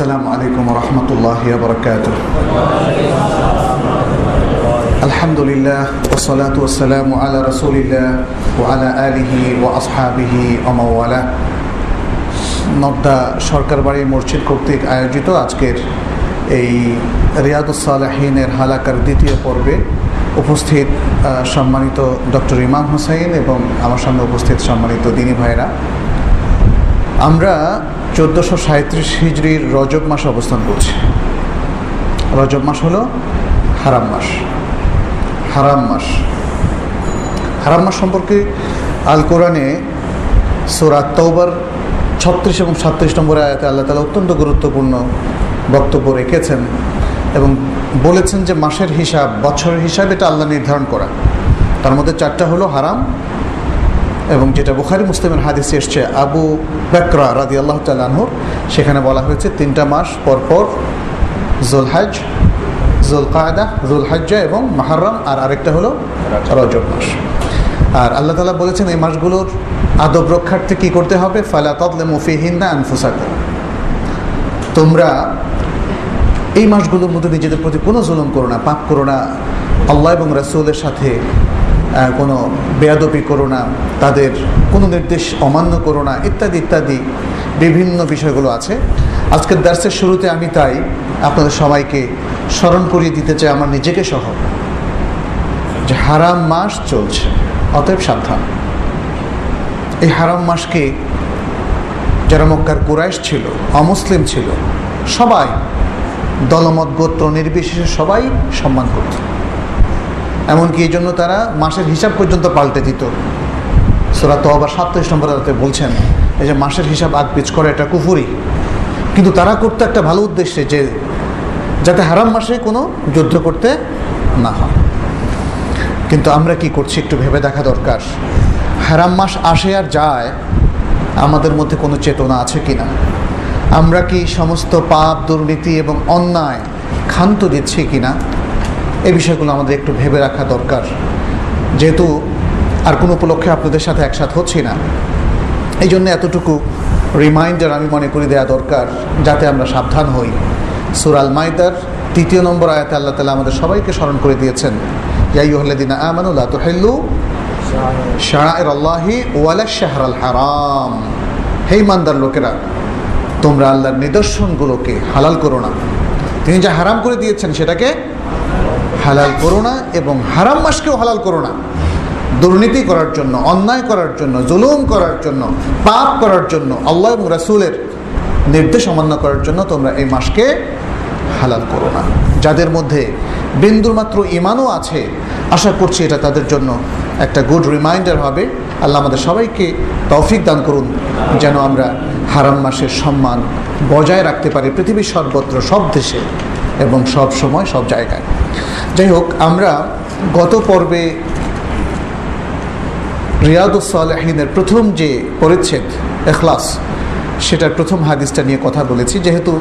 السلام عليكم ورحمة الله وبركاته الحمد لله والصلاة والسلام على رسول الله وعلى آله وأصحابه ومن والاه নদ্দা সরকার বাড়ি মসজিদ কর্তৃক আয়োজিত আজকের এই রিয়াদুসালাহিনের হালাকার দ্বিতীয় পর্বে উপস্থিত সম্মানিত ডক্টর ইমাম হোসাইন এবং আমার সঙ্গে উপস্থিত সম্মানিত দিনী ভাইরা আমরা চোদ্দোশো সাঁত্রিশ হিজড়ির রজব মাসে অবস্থান করছি। রজব মাস হলো হারাম মাস। হারাম মাস। হারাম মাস সম্পর্কে আল কোরআনে সোরাত তৌবার ছত্রিশ এবং সাতত্রিশ নম্বর আয়াতে আল্লাহ তালা অত্যন্ত গুরুত্বপূর্ণ বক্তব্য রেখেছেন এবং বলেছেন যে মাসের হিসাব, বছরের হিসাব এটা আল্লাহ নির্ধারণ করা। তার মধ্যে চারটা হলো হারাম এবং যেটা বুখারি মুসলিমের হাদিসে এসছে আবু বেকরা রাদি আল্লাহ তালাহুর সেখানে বলা হয়েছে তিনটা মাস পরপর জুলহাজ জুল কায়দা জুল হাজ্জা এবং মাহারাম আর আরেকটা হলো রজব। মাস। আর আল্লাহ তালা বলেছেন এই মাসগুলোর আদব রক্ষার্থে কী করতে হবে? ফালা তদলে মুফিহিন্দা আনফুসাকা তোমরা এই মাসগুলোর মধ্যে নিজেদের প্রতি কোনো জুলুম করো না পাপ করো না। আল্লাহ এবং রাসুলের সাথে কোনো বেয়াদপি করো না, তাদের কোনো নির্দেশ অমান্য করো না, ইত্যাদি ইত্যাদি বিভিন্ন বিষয়গুলো আছে। আজকের দার্সের শুরুতে আমি তাই আপনাদের সবাইকে স্মরণ করিয়ে দিতে চাই আমার নিজেকে সহ, যে হারাম মাস চলছে, অতএব সাবধান। এই হারাম মাসকে যারা মক্কার কুরাইশ ছিল, অমুসলিম ছিল, সবাই দলমত, গোত্র, নির্বিশেষে সবাই সম্মান করত। এমনকি এই জন্য তারা মাসের হিসাব পর্যন্ত পাল্টে দিত। সোরা তো আবার সাতত্রিশ নম্বর তাতে বলছেন, এই যে মাসের হিসাব আগ পিছ করে এটা কুফুরি। কিন্তু তারা করতে একটা ভালো উদ্দেশ্যে যে যাতে হারাম মাসে কোনো যুদ্ধ করতে না হয়। কিন্তু আমরা কি করছি একটু ভেবে দেখা দরকার। হারাম মাস আসে আর যায়, আমাদের মধ্যে কোনো চেতনা আছে কি না আমরা কি সমস্ত পাপ, দুর্নীতি এবং অন্যায় ক্ষান্ত দিচ্ছি কি না এই বিষয়গুলো আমাদের একটু ভেবে রাখা দরকার। যেহেতু আর কোনো উপলক্ষে আপনাদের সাথে একসাথ হচ্ছি না। এই জন্য এতটুকু রিমাইন্ডার আমি মনে করি দেওয়া দরকার, যাতে আমরা সাবধান হই। সুরাল মাইদার তৃতীয় নম্বর আয়াতে আল্লাহ তালা আমাদের সবাইকে স্মরণ করে দিয়েছেন ইয়াইহ্লাদিনা হারাম। লোকেরা, তোমরা আল্লাহর নিদর্শনগুলোকে হালাল করো না। তিনি যা হারাম করে দিয়েছেন সেটাকে হালাল করো না এবং হারাম মাসকেও হালাল করো না। দুর্নীতি করার জন্য, অন্যায় করার জন্য, জুলুম করার জন্য, পাপ করার জন্য, আল্লাহ এবং রাসুলের নির্দেশ অমান্য করার জন্য তোমরা এই মাসকে হালাল করো না। যাদের মধ্যে বিন্দুর মাত্র ইমানও আছে, আশা করছি এটা তাদের জন্য একটা গুড রিমাইন্ডার হবে। আল্লাহ আমাদের সবাইকে তৌফিক দান করুন, যেন আমরা হারাম মাসের সম্মান বজায় রাখতে পারি। পৃথিবীর সর্বত্র, সব দেশে এবং সব সময় সব জায়গায়। যাই হোক আমরা গত পর্বে রিয়াদুসালেহিনের প্রথম যে পরিচ্ছেদ, এখলাস, সেটার প্রথম হাদিসটা নিয়ে কথা বলেছি। যেহেতু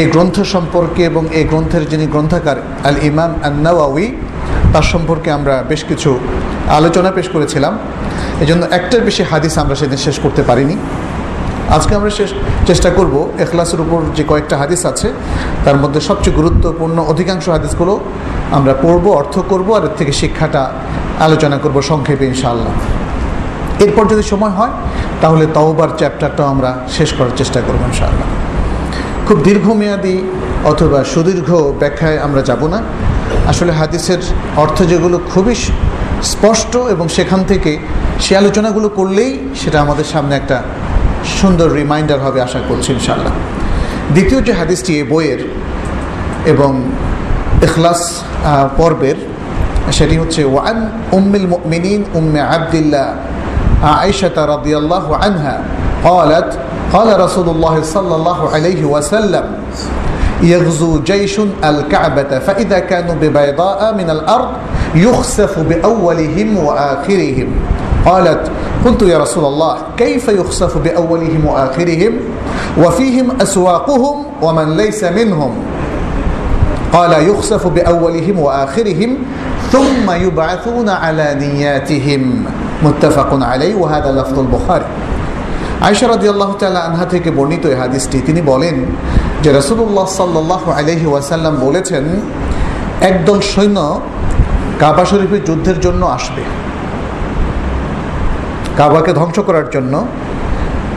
এই গ্রন্থ সম্পর্কে এবং এই গ্রন্থের যিনি গ্রন্থাকার আল ইমাম আন্নাওয়াউই তার সম্পর্কে আমরা বেশ কিছু আলোচনা পেশ করেছিলাম। এই জন্য একটার বেশি হাদিস আমরা সেদিন শেষ করতে পারিনি। আজকে আমরা শেষ চেষ্টা করব এখলাসের উপর যে কয়েকটা হাদিস আছে, তার মধ্যে সবচেয়ে গুরুত্বপূর্ণ অধিকাংশ হাদিসগুলো আমরা পড়ব, অর্থ করব আর এর থেকে শিক্ষাটা আলোচনা করব সংক্ষেপে ইনশাআল্লাহ। এরপর যদি সময় হয়, তাহলে তওবার চ্যাপ্টারটাও আমরা শেষ করার চেষ্টা করব ইনশাআল্লাহ। খুব দীর্ঘমেয়াদী অথবা সুদীর্ঘ ব্যাখ্যায় আমরা যাব না। আসলে হাদিসের অর্থ যেগুলো খুবই স্পষ্ট এবং সেখান থেকে সে আলোচনাগুলো করলেই সেটা আমাদের সামনে একটা সুন্দর রিমাইন্ডার হবে আশা করছি ইনশাল্লাহ দ্বিতীয় যে হাদিসটি এ বইয়ের এবং এখলাস পর্বের সেটি হচ্ছে ওয়ান উম্মিল মিনিন উম্মে আবদুল্লাহ আয়েশা রাদিয়াল্লাহু আনহা قالت قال رسول الله صلى الله عليه وسلم يغزو جيش الكعبة فإذا كانوا ببيضاء من الأرض يخسف بأولهم وآخرهم قالت قلت يا رسول الله كيف يخسف بأولهم وآخرهم وفيهم أسواقهم ومن ليس منهم قال يخسف بأولهم وآخرهم ثم يبعثون على نياتهم متفق عليه وهذا لفظ البخاري আয়সা রাদি আল্লাহ তালা আনহা থেকে বর্ণিত এই হাদিসটি তিনি বলেন যে রসুল্লাহ সাল্লাহ আলহি ওয়াসাল্লাম বলেছেন একদল সৈন্য কাবা শরীফের যুদ্ধের জন্য আসবে কাবাকে ধ্বংস করার জন্য,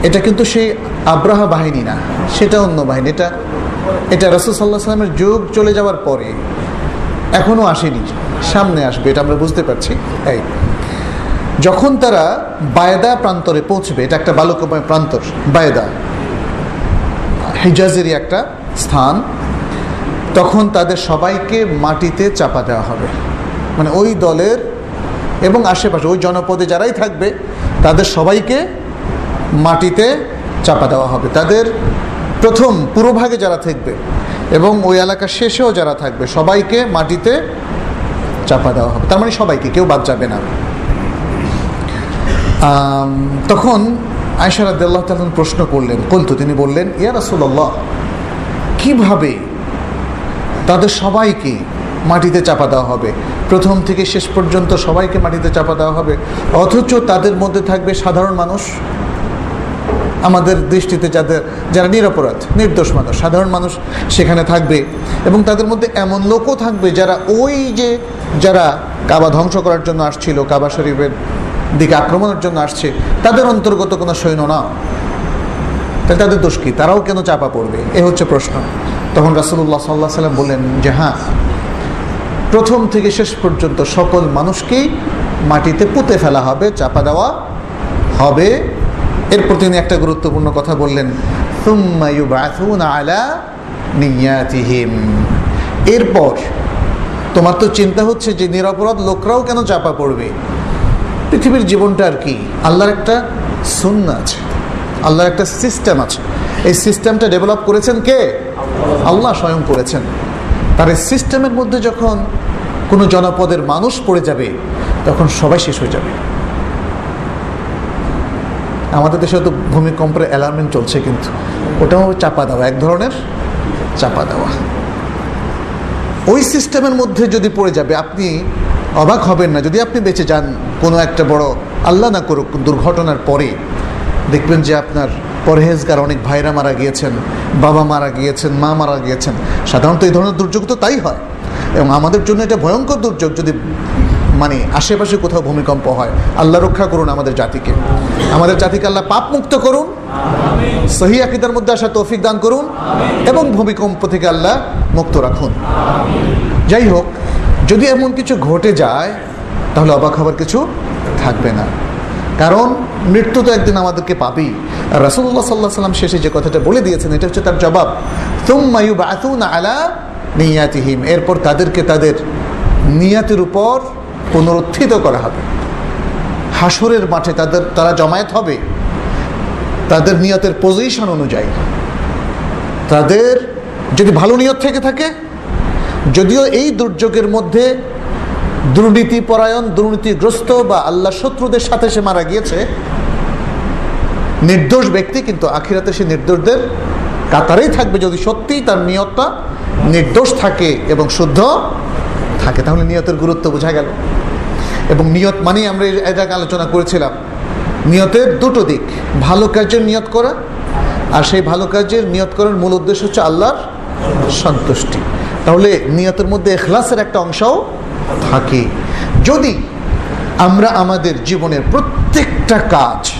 এটা কিন্তু সেই আব্রাহা বাহিনী না, সেটা অন্য বাহিনী, এটা এটা রসুল সাল্লাহ সাল্লামের যুগ চলে যাওয়ার পরে এখনও আসেনি, সামনে আসবে, এটা আমরা বুঝতে পারছি, এই। যখন তারা বায়দা প্রান্তরে পৌঁছবে, এটা একটা বালুকময় প্রান্তর, বায়দা, হিজাজেরই একটা স্থান, তখন তাদের সবাইকে মাটিতে চাপা দেওয়া হবে। মানে ওই দলের এবং আশেপাশে, ওই জনপদে যারাই থাকবে তাদের সবাইকে মাটিতে চাপা দেওয়া হবে। তাদের প্রথম পুরোভাগে যারা থাকবে এবং ওই এলাকার শেষেও যারা থাকবে, সবাইকে মাটিতে চাপা দেওয়া হবে। তার মানে সবাইকে, কেউ বাদ যাবে না। তখন আয়সারাদ্দাল্লাহ তালন প্রশ্ন করলেন, কলতু তিনি বললেন, ইয়া রাসুল্লাহ কীভাবে তাদের সবাইকে মাটিতে চাপা দেওয়া হবে? প্রথম থেকে শেষ পর্যন্ত সবাইকে মাটিতে চাপা দেওয়া হবে। অথচ তাদের মধ্যে থাকবে সাধারণ মানুষ। আমাদের দৃষ্টিতে যাদের, যারা নিরপরাধ, নির্দোষ মানুষ, সাধারণ মানুষ সেখানে থাকবে। এবং তাদের মধ্যে এমন লোকও থাকবে যারা ওই যে, যারা কাবা ধ্বংস করার জন্য আসছিল, কাবা শরীফের দিকে আক্রমণের জন্য আসছে, তাদের অন্তর্গত কোনো সৈন্য না তাহলে তাদের দোষ কি? তারাও কেন চাপা পড়বে? এ হচ্ছে প্রশ্ন। তখন রাসুল্লাহ সাল্লাহ সাল্লাম বললেন যে হ্যাঁ প্রথম থেকে শেষ পর্যন্ত সকল মানুষকেই মাটিতে পুঁতে ফেলা হবে, চাপা দেওয়া হবে। এরপর তিনি একটা গুরুত্বপূর্ণ কথা বললেন এরপর, তোমার তো চিন্তা হচ্ছে যে নিরাপরাধ লোকরাও কেন চাপা পড়বে? পৃথিবীর জীবনটা আর কি? আল্লাহর একটা শূন্য আছে, আল্লাহর একটা সিস্টেম আছে। এই সিস্টেমটা ডেভেলপ করেছেন কে? আল্লাহ স্বয়ং করেছেন। তার সিস্টেমের মধ্যে যখন কোনো জনপদের মানুষ পড়ে যাবে, তখন সবাই শেষ হয়ে যাবে। আমাদের দেশে তো ভূমিকম্পের অ্যালার্মেন্ট চলছে কিন্তু ওটাও চাপা দেওয়া, এক ধরনের চাপা দেওয়া। ওই সিস্টেমের মধ্যে যদি পড়ে যাবে, আপনি অবাক হবেন না। যদি আপনি বেঁচে যান কোনো একটা বড়, আল্লাহ না করুক, দুর্ঘটনার পরে দেখবেন যে আপনার পরহেজগার অনেক ভাইরা মারা গিয়েছেন, বাবা মারা গিয়েছেন, মা মারা গিয়েছেন। সাধারণত এই ধরনের দুর্যোগ তো তাই হয়। এবং আমাদের জন্য এটা ভয়ঙ্কর দুর্যোগ যদি মানে আশেপাশে কোথাও ভূমিকম্প হয়। আল্লাহ রক্ষা করুন আমাদের জাতিকে। আমাদের জাতিকে আল্লাহ পাপ মুক্ত করুন। সহি আকিদার মধ্যে আসা তৌফিক দান করুন। এবং ভূমিকম্প থেকে আল্লাহ মুক্ত রাখুন। যাই হোক, যদি এমন কিছু ঘটে যায়, তাহলে অবাক হবার কিছু থাকবে না। কারণ মৃত্যু তো একদিন আমাদেরকে পাবেই। আর রাসুল্লাহ সাল্লাহ সাল্লাম শেষে যে কথাটা বলে দিয়েছেন, এটা হচ্ছে তার জবাব। তুম মায়ু বাতুন আলা নিয়াতিহিম এরপর তাদেরকে তাদের নিয়াতের উপর পুনরুত্থিত করা হবে। হাসরের মাঠে তাদের, তারা জমায়েত হবে। তাদের নিয়তের পজিশন অনুযায়ী। তাদের যদি ভালো নিয়ত থেকে থাকে, যদিও এই দুর্যোগের মধ্যে দুর্নীতি পরায়ণ দুর্নীতিগ্রস্ত বা আল্লাহ শত্রুদের সাথে সে মারা গিয়েছে, নির্দোষ ব্যক্তি কিন্তু আখিরাতে সে নির্দোষদের কাতারেই থাকবে। যদি সত্যিই তার নিয়তটা নির্দোষ থাকে এবং শুদ্ধ থাকে, তাহলে নিয়তের গুরুত্ব বোঝা গেল। এবং নিয়ত মানেই আমরা এটা আলোচনা করেছিলাম, নিয়তের দুটো দিক, ভালো কাজের নিয়ত করা আর সেই ভালো কাজের নিয়ত করার মূল উদ্দেশ্য হচ্ছে আল্লাহর সন্তুষ্টি। তাহলে নিয়তের মধ্যে এখলাসের একটা অংশও থাকে। যদি আমরা আমাদের জীবনের প্রত্যেকটা কাজ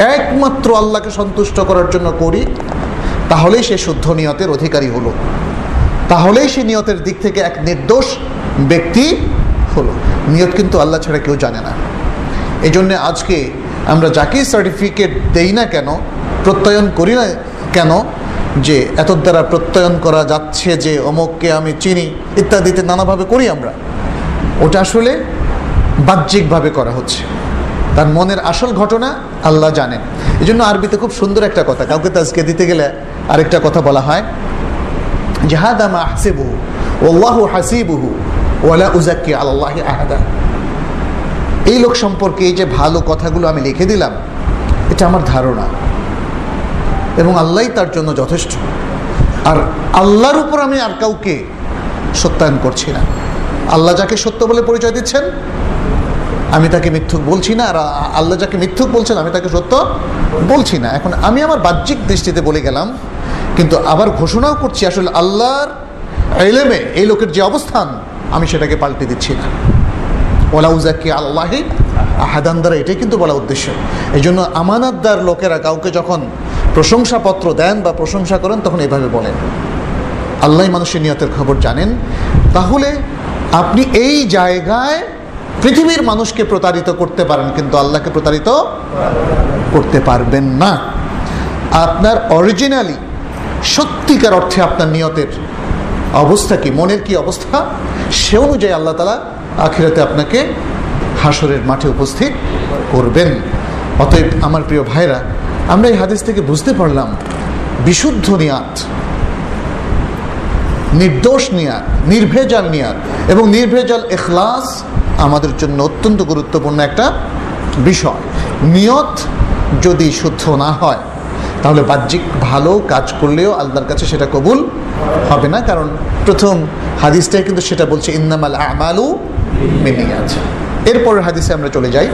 একমাত্র আল্লাহকে সন্তুষ্ট করার জন্য করি, তাহলেই সে শুদ্ধ নিয়তের অধিকারী হলো। তাহলেই সে নিয়তের দিক থেকে এক নির্দোষ ব্যক্তি হলো। নিয়ত কিন্তু আল্লাহ ছাড়া কেউ জানে না। এই জন্যে আজকে আমরা যাকেই সার্টিফিকেট দেই না কেন, প্রত্যয়ন করি না কেন, যে এত দ্বারা প্রত্যয়ন করা যাচ্ছে যে অমুককে আমি চিনি, ইত্যাদিতে নানাভাবে করি আমরা। ওটা আসলে বাহ্যিকভাবে করা হচ্ছে। তার মনের আসল ঘটনা আল্লাহ জানেন এই জন্য আরবিতে খুব সুন্দর একটা কথা, কাউকে তাজকে দিতে গেলে আরেকটা কথা বলা হয় জাহাদা মা হাসিবুহু ওল্লাহু হাসিবুহু, ওয়ালা উজাক্কি আল্লাহ আহাদা। এই লোক সম্পর্কে এই যে ভালো কথাগুলো আমি লিখে দিলাম, এটা আমার ধারণা। এবং আল্লাহ তার জন্য যথেষ্ট। আর আল্লাহর উপর আমি আর কাউকে সত্যায়ন করছি না। আল্লাহ যাকে সত্য বলে পরিচয় দিচ্ছেন, আমি তাকে মিথ্যুক বলছি না, আর আল্লাহ যাকে মিথ্যুক বলছেন, আমি তাকে সত্য বলছি না। এখন আমি আমার বাহ্যিক দৃষ্টিতে বলে গেলাম, কিন্তু আবার ঘোষণাও করছি, আসলে আল্লাহর এলেমে এই লোকের যে অবস্থান, আমি সেটাকে পাল্টে দিচ্ছি না। ওলাউজাকি আল্লাহে আহাদান দ্বারা এটাই কিন্তু বলা উদ্দেশ্য। এই জন্য আমানাতদার লোকেরা কাউকে যখন প্রশংসাপত্র দেন বা প্রশংসা করেন, তখন এভাবে বলেন। আল্লাহ মানুষের নিয়তের খবর জানেন। তাহলে আপনি এই জায়গায় পৃথিবীর মানুষকে প্রতারিত করতে পারেন, কিন্তু আল্লাহকে প্রতারিত করতে পারবেন না। আপনার অরিজিনালি সত্যিকার অর্থে আপনার নিয়তের অবস্থা কি, মনের কি অবস্থা? সে অনুযায়ী আল্লাহ তালা আখিরাতে আপনাকে হাসরের মাঠে উপস্থিত করবেন। অতএব আমার প্রিয় ভাইরা, আমরা এই হাদিস থেকে বুঝতে পারলাম, বিশুদ্ধ নিয়াত নির্দোষ নিয়াত, নির্ভেজাল নিয়াত এবং নির্ভেজাল এখলাস আমাদের জন্য অত্যন্ত গুরুত্বপূর্ণ একটা বিষয়। নিয়ত যদি শুদ্ধ না হয়, তাহলে বাহ্যিক ভালো কাজ করলেও আল্লাহর কাছে সেটা কবুল হবে না। কারণ প্রথম হাদিসটাই কিন্তু সেটা বলছে, ইন্নামাল আমালু মিনিয়াত এরপরের হাদিসে আমরা চলে যাই।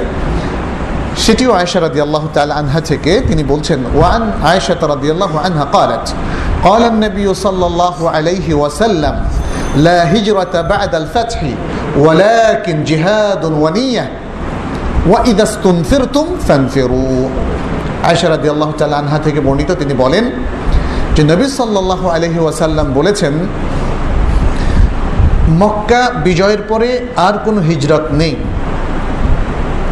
সেটিও আয়েশা রাদি আল্লাহ তাল আনহা থেকে তিনি বলছেন ওয়ান আয়েশা রাদি আল্লাহ আনহা قالت قال النبي صلى الله عليه وسلم لا هجرة بعد الفتح ولكن جهاد ونية وإذا استنفرتم فانفروا আয়েশা রাদি আল্লাহ তাল আনহা থেকে বর্ণিত তিনি বলেন যে নবী সাল্লাহ আলহি ওয়াসাল্লাম বলেছেন মক্কা বিজয়ের পরে আর কোনো হিজরত নেই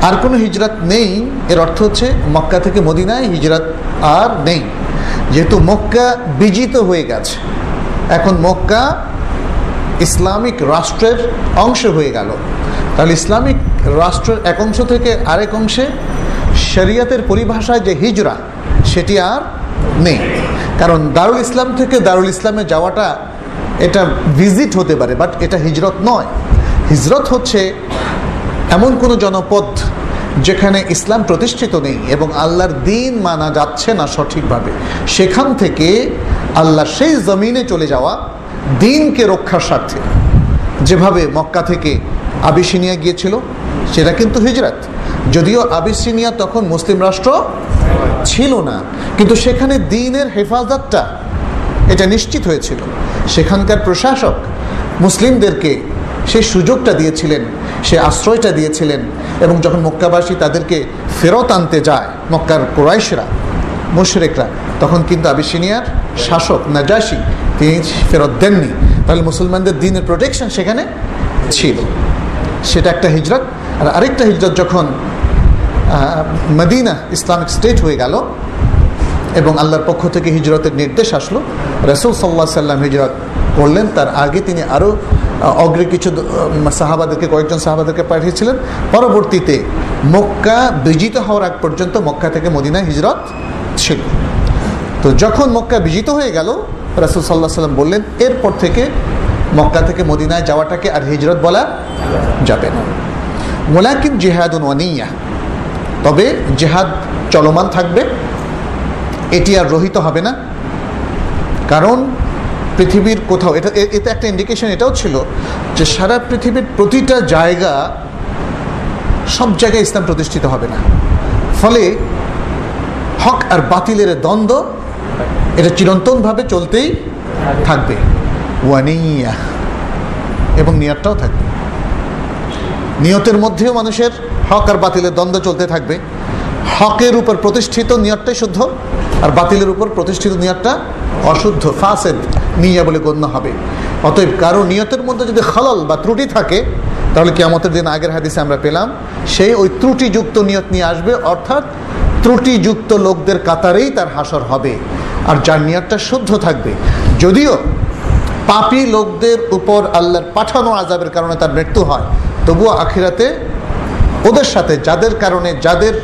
আর কোনো হিজরত নেই। এর অর্থ হচ্ছে মক্কা থেকে মদিনায় হিজরত আর নেই। যেহেতু মক্কা বিজিত হয়ে গেছে, এখন মক্কা ইসলামিক রাষ্ট্রের অংশ হয়ে গেল। তাহলে ইসলামিক রাষ্ট্রের এক অংশ থেকে আরেক অংশে শরিয়াতের পরিভাষায় যে হিজরা, সেটি আর নেই। কারণ দারুল ইসলাম থেকে দারুল ইসলামে যাওয়াটা এটা ভিজিট হতে পারে, বাট এটা হিজরত নয়। হিজরত হচ্ছে এমন কোনো জনপদ যেখানে ইসলাম প্রতিষ্ঠিত নেই এবং আল্লাহর দিন মানা যাচ্ছে না সঠিকভাবে, সেখান থেকে আল্লাহ সেই জমিনে চলে যাওয়া দিনকে রক্ষার স্বার্থে। যেভাবে মক্কা থেকে আবিসিনিয়া গিয়েছিল, সেটা কিন্তু হিজরাত। যদিও আবিসিনিয়া তখন মুসলিম রাষ্ট্র ছিল না, কিন্তু সেখানে দিনের হেফাজতটা এটা নিশ্চিত হয়েছিল। সেখানকার প্রশাসক মুসলিমদেরকে সেই সুযোগটা দিয়েছিলেন সে আশ্রয়টা দিয়েছিলেন এবং যখন মক্কাবাসী তাদেরকে ফেরত আনতে যায়, মক্কার কোরাইশরা, মুশরেকরা, তখন কিন্তু আবিসিনিয়ার শাসক নাজাসি তিনি ফেরত দেননি। তাহলে মুসলমানদের দিনের প্রোটেকশন সেখানে ছিল। সেটা একটা হিজরত। আর আরেকটা হিজরত যখন মদিনা ইসলামিক স্টেট হয়ে গেল এবং আল্লাহর পক্ষ থেকে হিজরতের নির্দেশ আসলো, রসুল সাল্লাহ সাল্লাম হিজরত করলেন। তার আগে তিনি আরও অগ্রে কিছু সাহাবাদেরকে, কয়েকজন সাহাবাদেরকে পাঠিয়েছিলেন। পরবর্তীতে মক্কা বিজিত হওয়ার আগ পর্যন্ত মক্কা থেকে মদিনায় হিজরত ছিল। তো যখন মক্কা বিজিত হয়ে গেল, রাসুল সাল্লাহ সাল্লাম বললেন, এরপর থেকে মক্কা থেকে মদিনায় যাওয়াটাকে আর হিজরত বলা যাবে না। মোলাকিন জেহাদুন ওয়ানিয়া। তবে জেহাদ চলমান থাকবে, এটি আর রহিত হবে না। কারণ পৃথিবীর কোথাও, এটা এতে একটা ইন্ডিকেশন এটাও ছিল যে সারা পৃথিবীর প্রতিটা জায়গা সব জায়গায় ইসলাম প্রতিষ্ঠিত হবে না। ফলে হক আর বাতিলের দ্বন্দ্ব এটা চিরন্তনভাবে চলতেই থাকবে। ওয়ানিয়া। এবং নিয়তটাও থাকবে। নিয়তের মধ্যেও মানুষের হক আর বাতিলের দ্বন্দ্ব চলতে থাকবে। হকের উপর প্রতিষ্ঠিত নিয়তটাই শুদ্ধ আর বাতিলের উপর প্রতিষ্ঠিত নিয়তটা অশুদ্ধ, ফাসেদ। নিয়া বলে গণ্য হবে। অতএব কারও নিয়তের মধ্যে যদি খলল বা ত্রুটি থাকে, তাহলে কি আমাদের দিন আগের হাদিসে আমরা পেলাম, সেই ওই ত্রুটিযুক্ত নিয়ত নিয়ে আসবে, অর্থাৎ ত্রুটিযুক্ত লোকদের কাতারেই তার হাসর হবে। আর যার নিয়তটা শুদ্ধ থাকবে, যদিও পাপি লোকদের উপর আল্লাহর পাঠানো আজাবের কারণে তার মৃত্যু হয়, তবুও আখিরাতে ওদের সাথে, যাদের কারণে, যাদের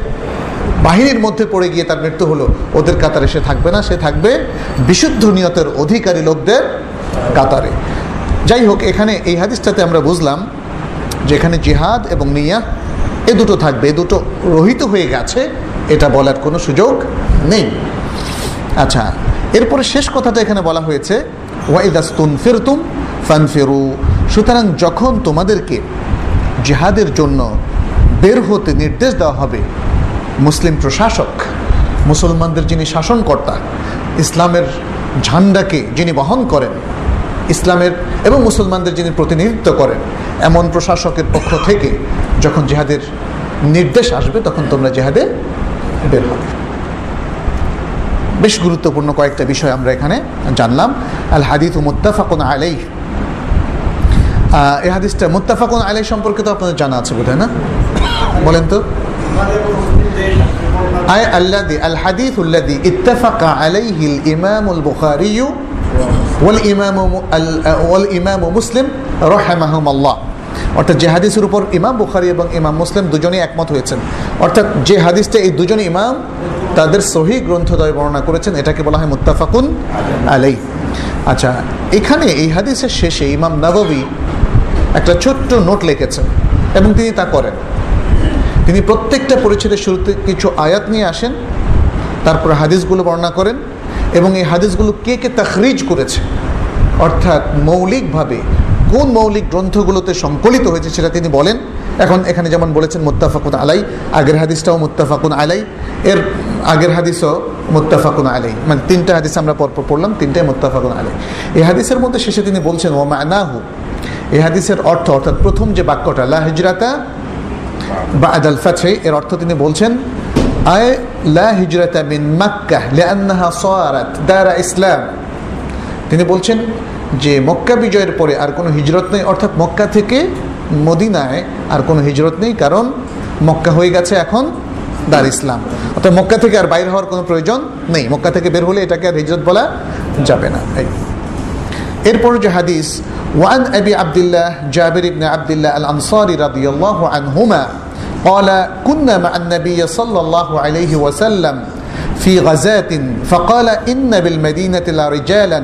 বাহিনীর মধ্যে পড়ে গিয়ে তার মৃত্যু হলো। ওদের কাতারে সে থাকবে না, সে থাকবে বিশুদ্ধ নিয়তের অধিকারী লোকদের কাতারে। যাই হোক, এখানে এই হাদিসটাতে আমরা বুঝলাম যে এখানে জিহাদ এবং নিয়া এ দুটো থাকবে, এ দুটো রহিত হয়ে গেছে, এটা বলার কোনো সুযোগ নেই। আচ্ছা এরপরে শেষ কথাটা এখানে বলা হয়েছে ওয়াইদাস্তুন ফেরতুম ফান ফেরু সুতরাং যখন তোমাদেরকে জেহাদের জন্য বের হতে নির্দেশ দেওয়া হবে মুসলিম প্রশাসক, মুসলমানদের যিনি শাসনকর্তা, ইসলামের ঝান্ডাকে যিনি বহন করেন, ইসলামের এবং মুসলমানদের যিনি প্রতিনিধিত্ব করেন, এমন প্রশাসকের পক্ষ থেকে যখন জেহাদের নির্দেশ আসবে, তখন তোমরা জেহাদে বের হবে। বেশ গুরুত্বপূর্ণ কয়েকটা বিষয় আমরা এখানে জানলাম। আল হাদিদ মুত্তাফাকুন আলাই এই হাদিসটা মুত্তাফাকুন আলাই সম্পর্কে তো আপনাদের জানা আছে বোধহয়, না? বলেন তো। আয় আল্লাদি আল হাদিস উল্লাদি ইত্তাফাকা আলাইহিল ইমামুল বুখারী ওয়াল ইমাম ওয়াল ইমাম মুসলিম রহমাহুম আল্লাহ অর্থাৎ যে হাদিসের উপর ইমাম বুখারি এবং ইমাম মুসলিম দুজনেই একমত হয়েছেন। অর্থাৎ যে হাদিসটা এই দুজন ইমাম, তাদের সহি গ্রন্থদয় বর্ণনা করেছেন, এটাকে বলা হয় মুত্তাফাকুন আলাই আচ্ছা এখানে এই হাদিসের শেষে ইমাম নববী একটা ছোট্ট নোট লিখেছেন এবং তিনি তা করেন। তিনি প্রত্যেকটা পরিচ্ছেদের শুরুতে কিছু আয়াত নিয়ে আসেন, তারপর হাদিসগুলো বর্ণনা করেন এবং এই হাদিসগুলো কে কে তাখরিজ করেছে, অর্থাৎ মৌলিকভাবে কোন মৌলিক গ্রন্থগুলোতে সংকলিত হয়েছে সেটা তিনি বলেন। এখন এখানে যেমন বলেছেন, মুত্তাফাকুন আলাই আগের হাদিসটাও মুত্তাফাকুন আলাই এর আগের হাদিসও মুত্তাফাকুন আলাই মানে তিনটা হাদিস আমরা পরপর পড়লাম, তিনটাই মুত্তাফাকুন আলাই এই হাদিসের মধ্যে শেষে তিনি বলছেন ও মানাহু, এই হাদিসের অর্থ, অর্থাৎ প্রথম যে বাক্যটা, লা হিজরাতা বা আদাল এর অর্থ তিনি বলছেন, আয় লা হিজরাতা মিন মাক্কা লিআন্নাহা সারাত দারা ইসলাম। তিনি বলছেন যে মক্কা বিজয়ের পরে আর কোনো হিজরত নেই, অর্থাৎ মক্কা থেকে মদিনায় আর কোনো হিজরত নেই, কারণ মক্কা হয়ে গেছে এখন দার ইসলাম। অর্থাৎ মক্কা থেকে আর বাইর হওয়ার কোনো প্রয়োজন নেই, মক্কা থেকে বের হলে এটাকে আর হিজরত বলা যাবে না। এরপর যে হাদিস وعن أبي عبد الله جابر بن عبد الله الأنصاري رضي الله عنهما قال كنا مع النبي صلى الله عليه وسلم في غزاة فقال إن بالمدينة لرجالا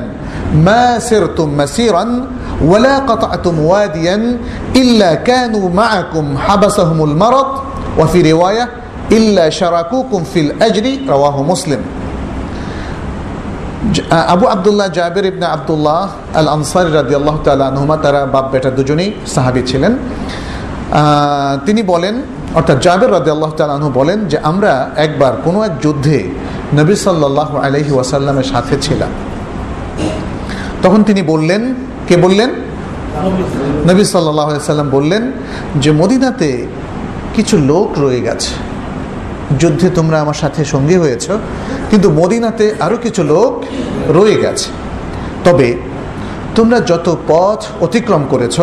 ما سرتم مسيرا ولا قطعتم واديا إلا كانوا معكم حبسهم المرض وفي رواية إلا شاركوكم في الأجر رواه مسلم. আবু আবদুল্লাহ জাবের ইবনা আবদুল্লাহ আল আনসারি রাদি আল্লাহ তালুমা তারা বাপ বেটা দুজনেই সাহাবি ছিলেন। তিনি বলেন, অর্থাৎ জাবের রাদি আল্লাহ তালু বলেন যে, আমরা একবার কোনো এক যুদ্ধে নবী সাল্লাহ আলহি ওয়াসাল্লামের সাথে ছিলাম। তখন তিনি বললেন, কে বললেন? নবী সাল্লাহ সাল্লাম বললেন যে, মদিনাতে কিছু লোক রয়ে গেছে। যুদ্ধে তোমরা আমার সাথে সঙ্গী হয়েছ, কিন্তু মদিনাতে আরও কিছু লোক রয়ে গেছে। তবে তোমরা যত পথ অতিক্রম করেছ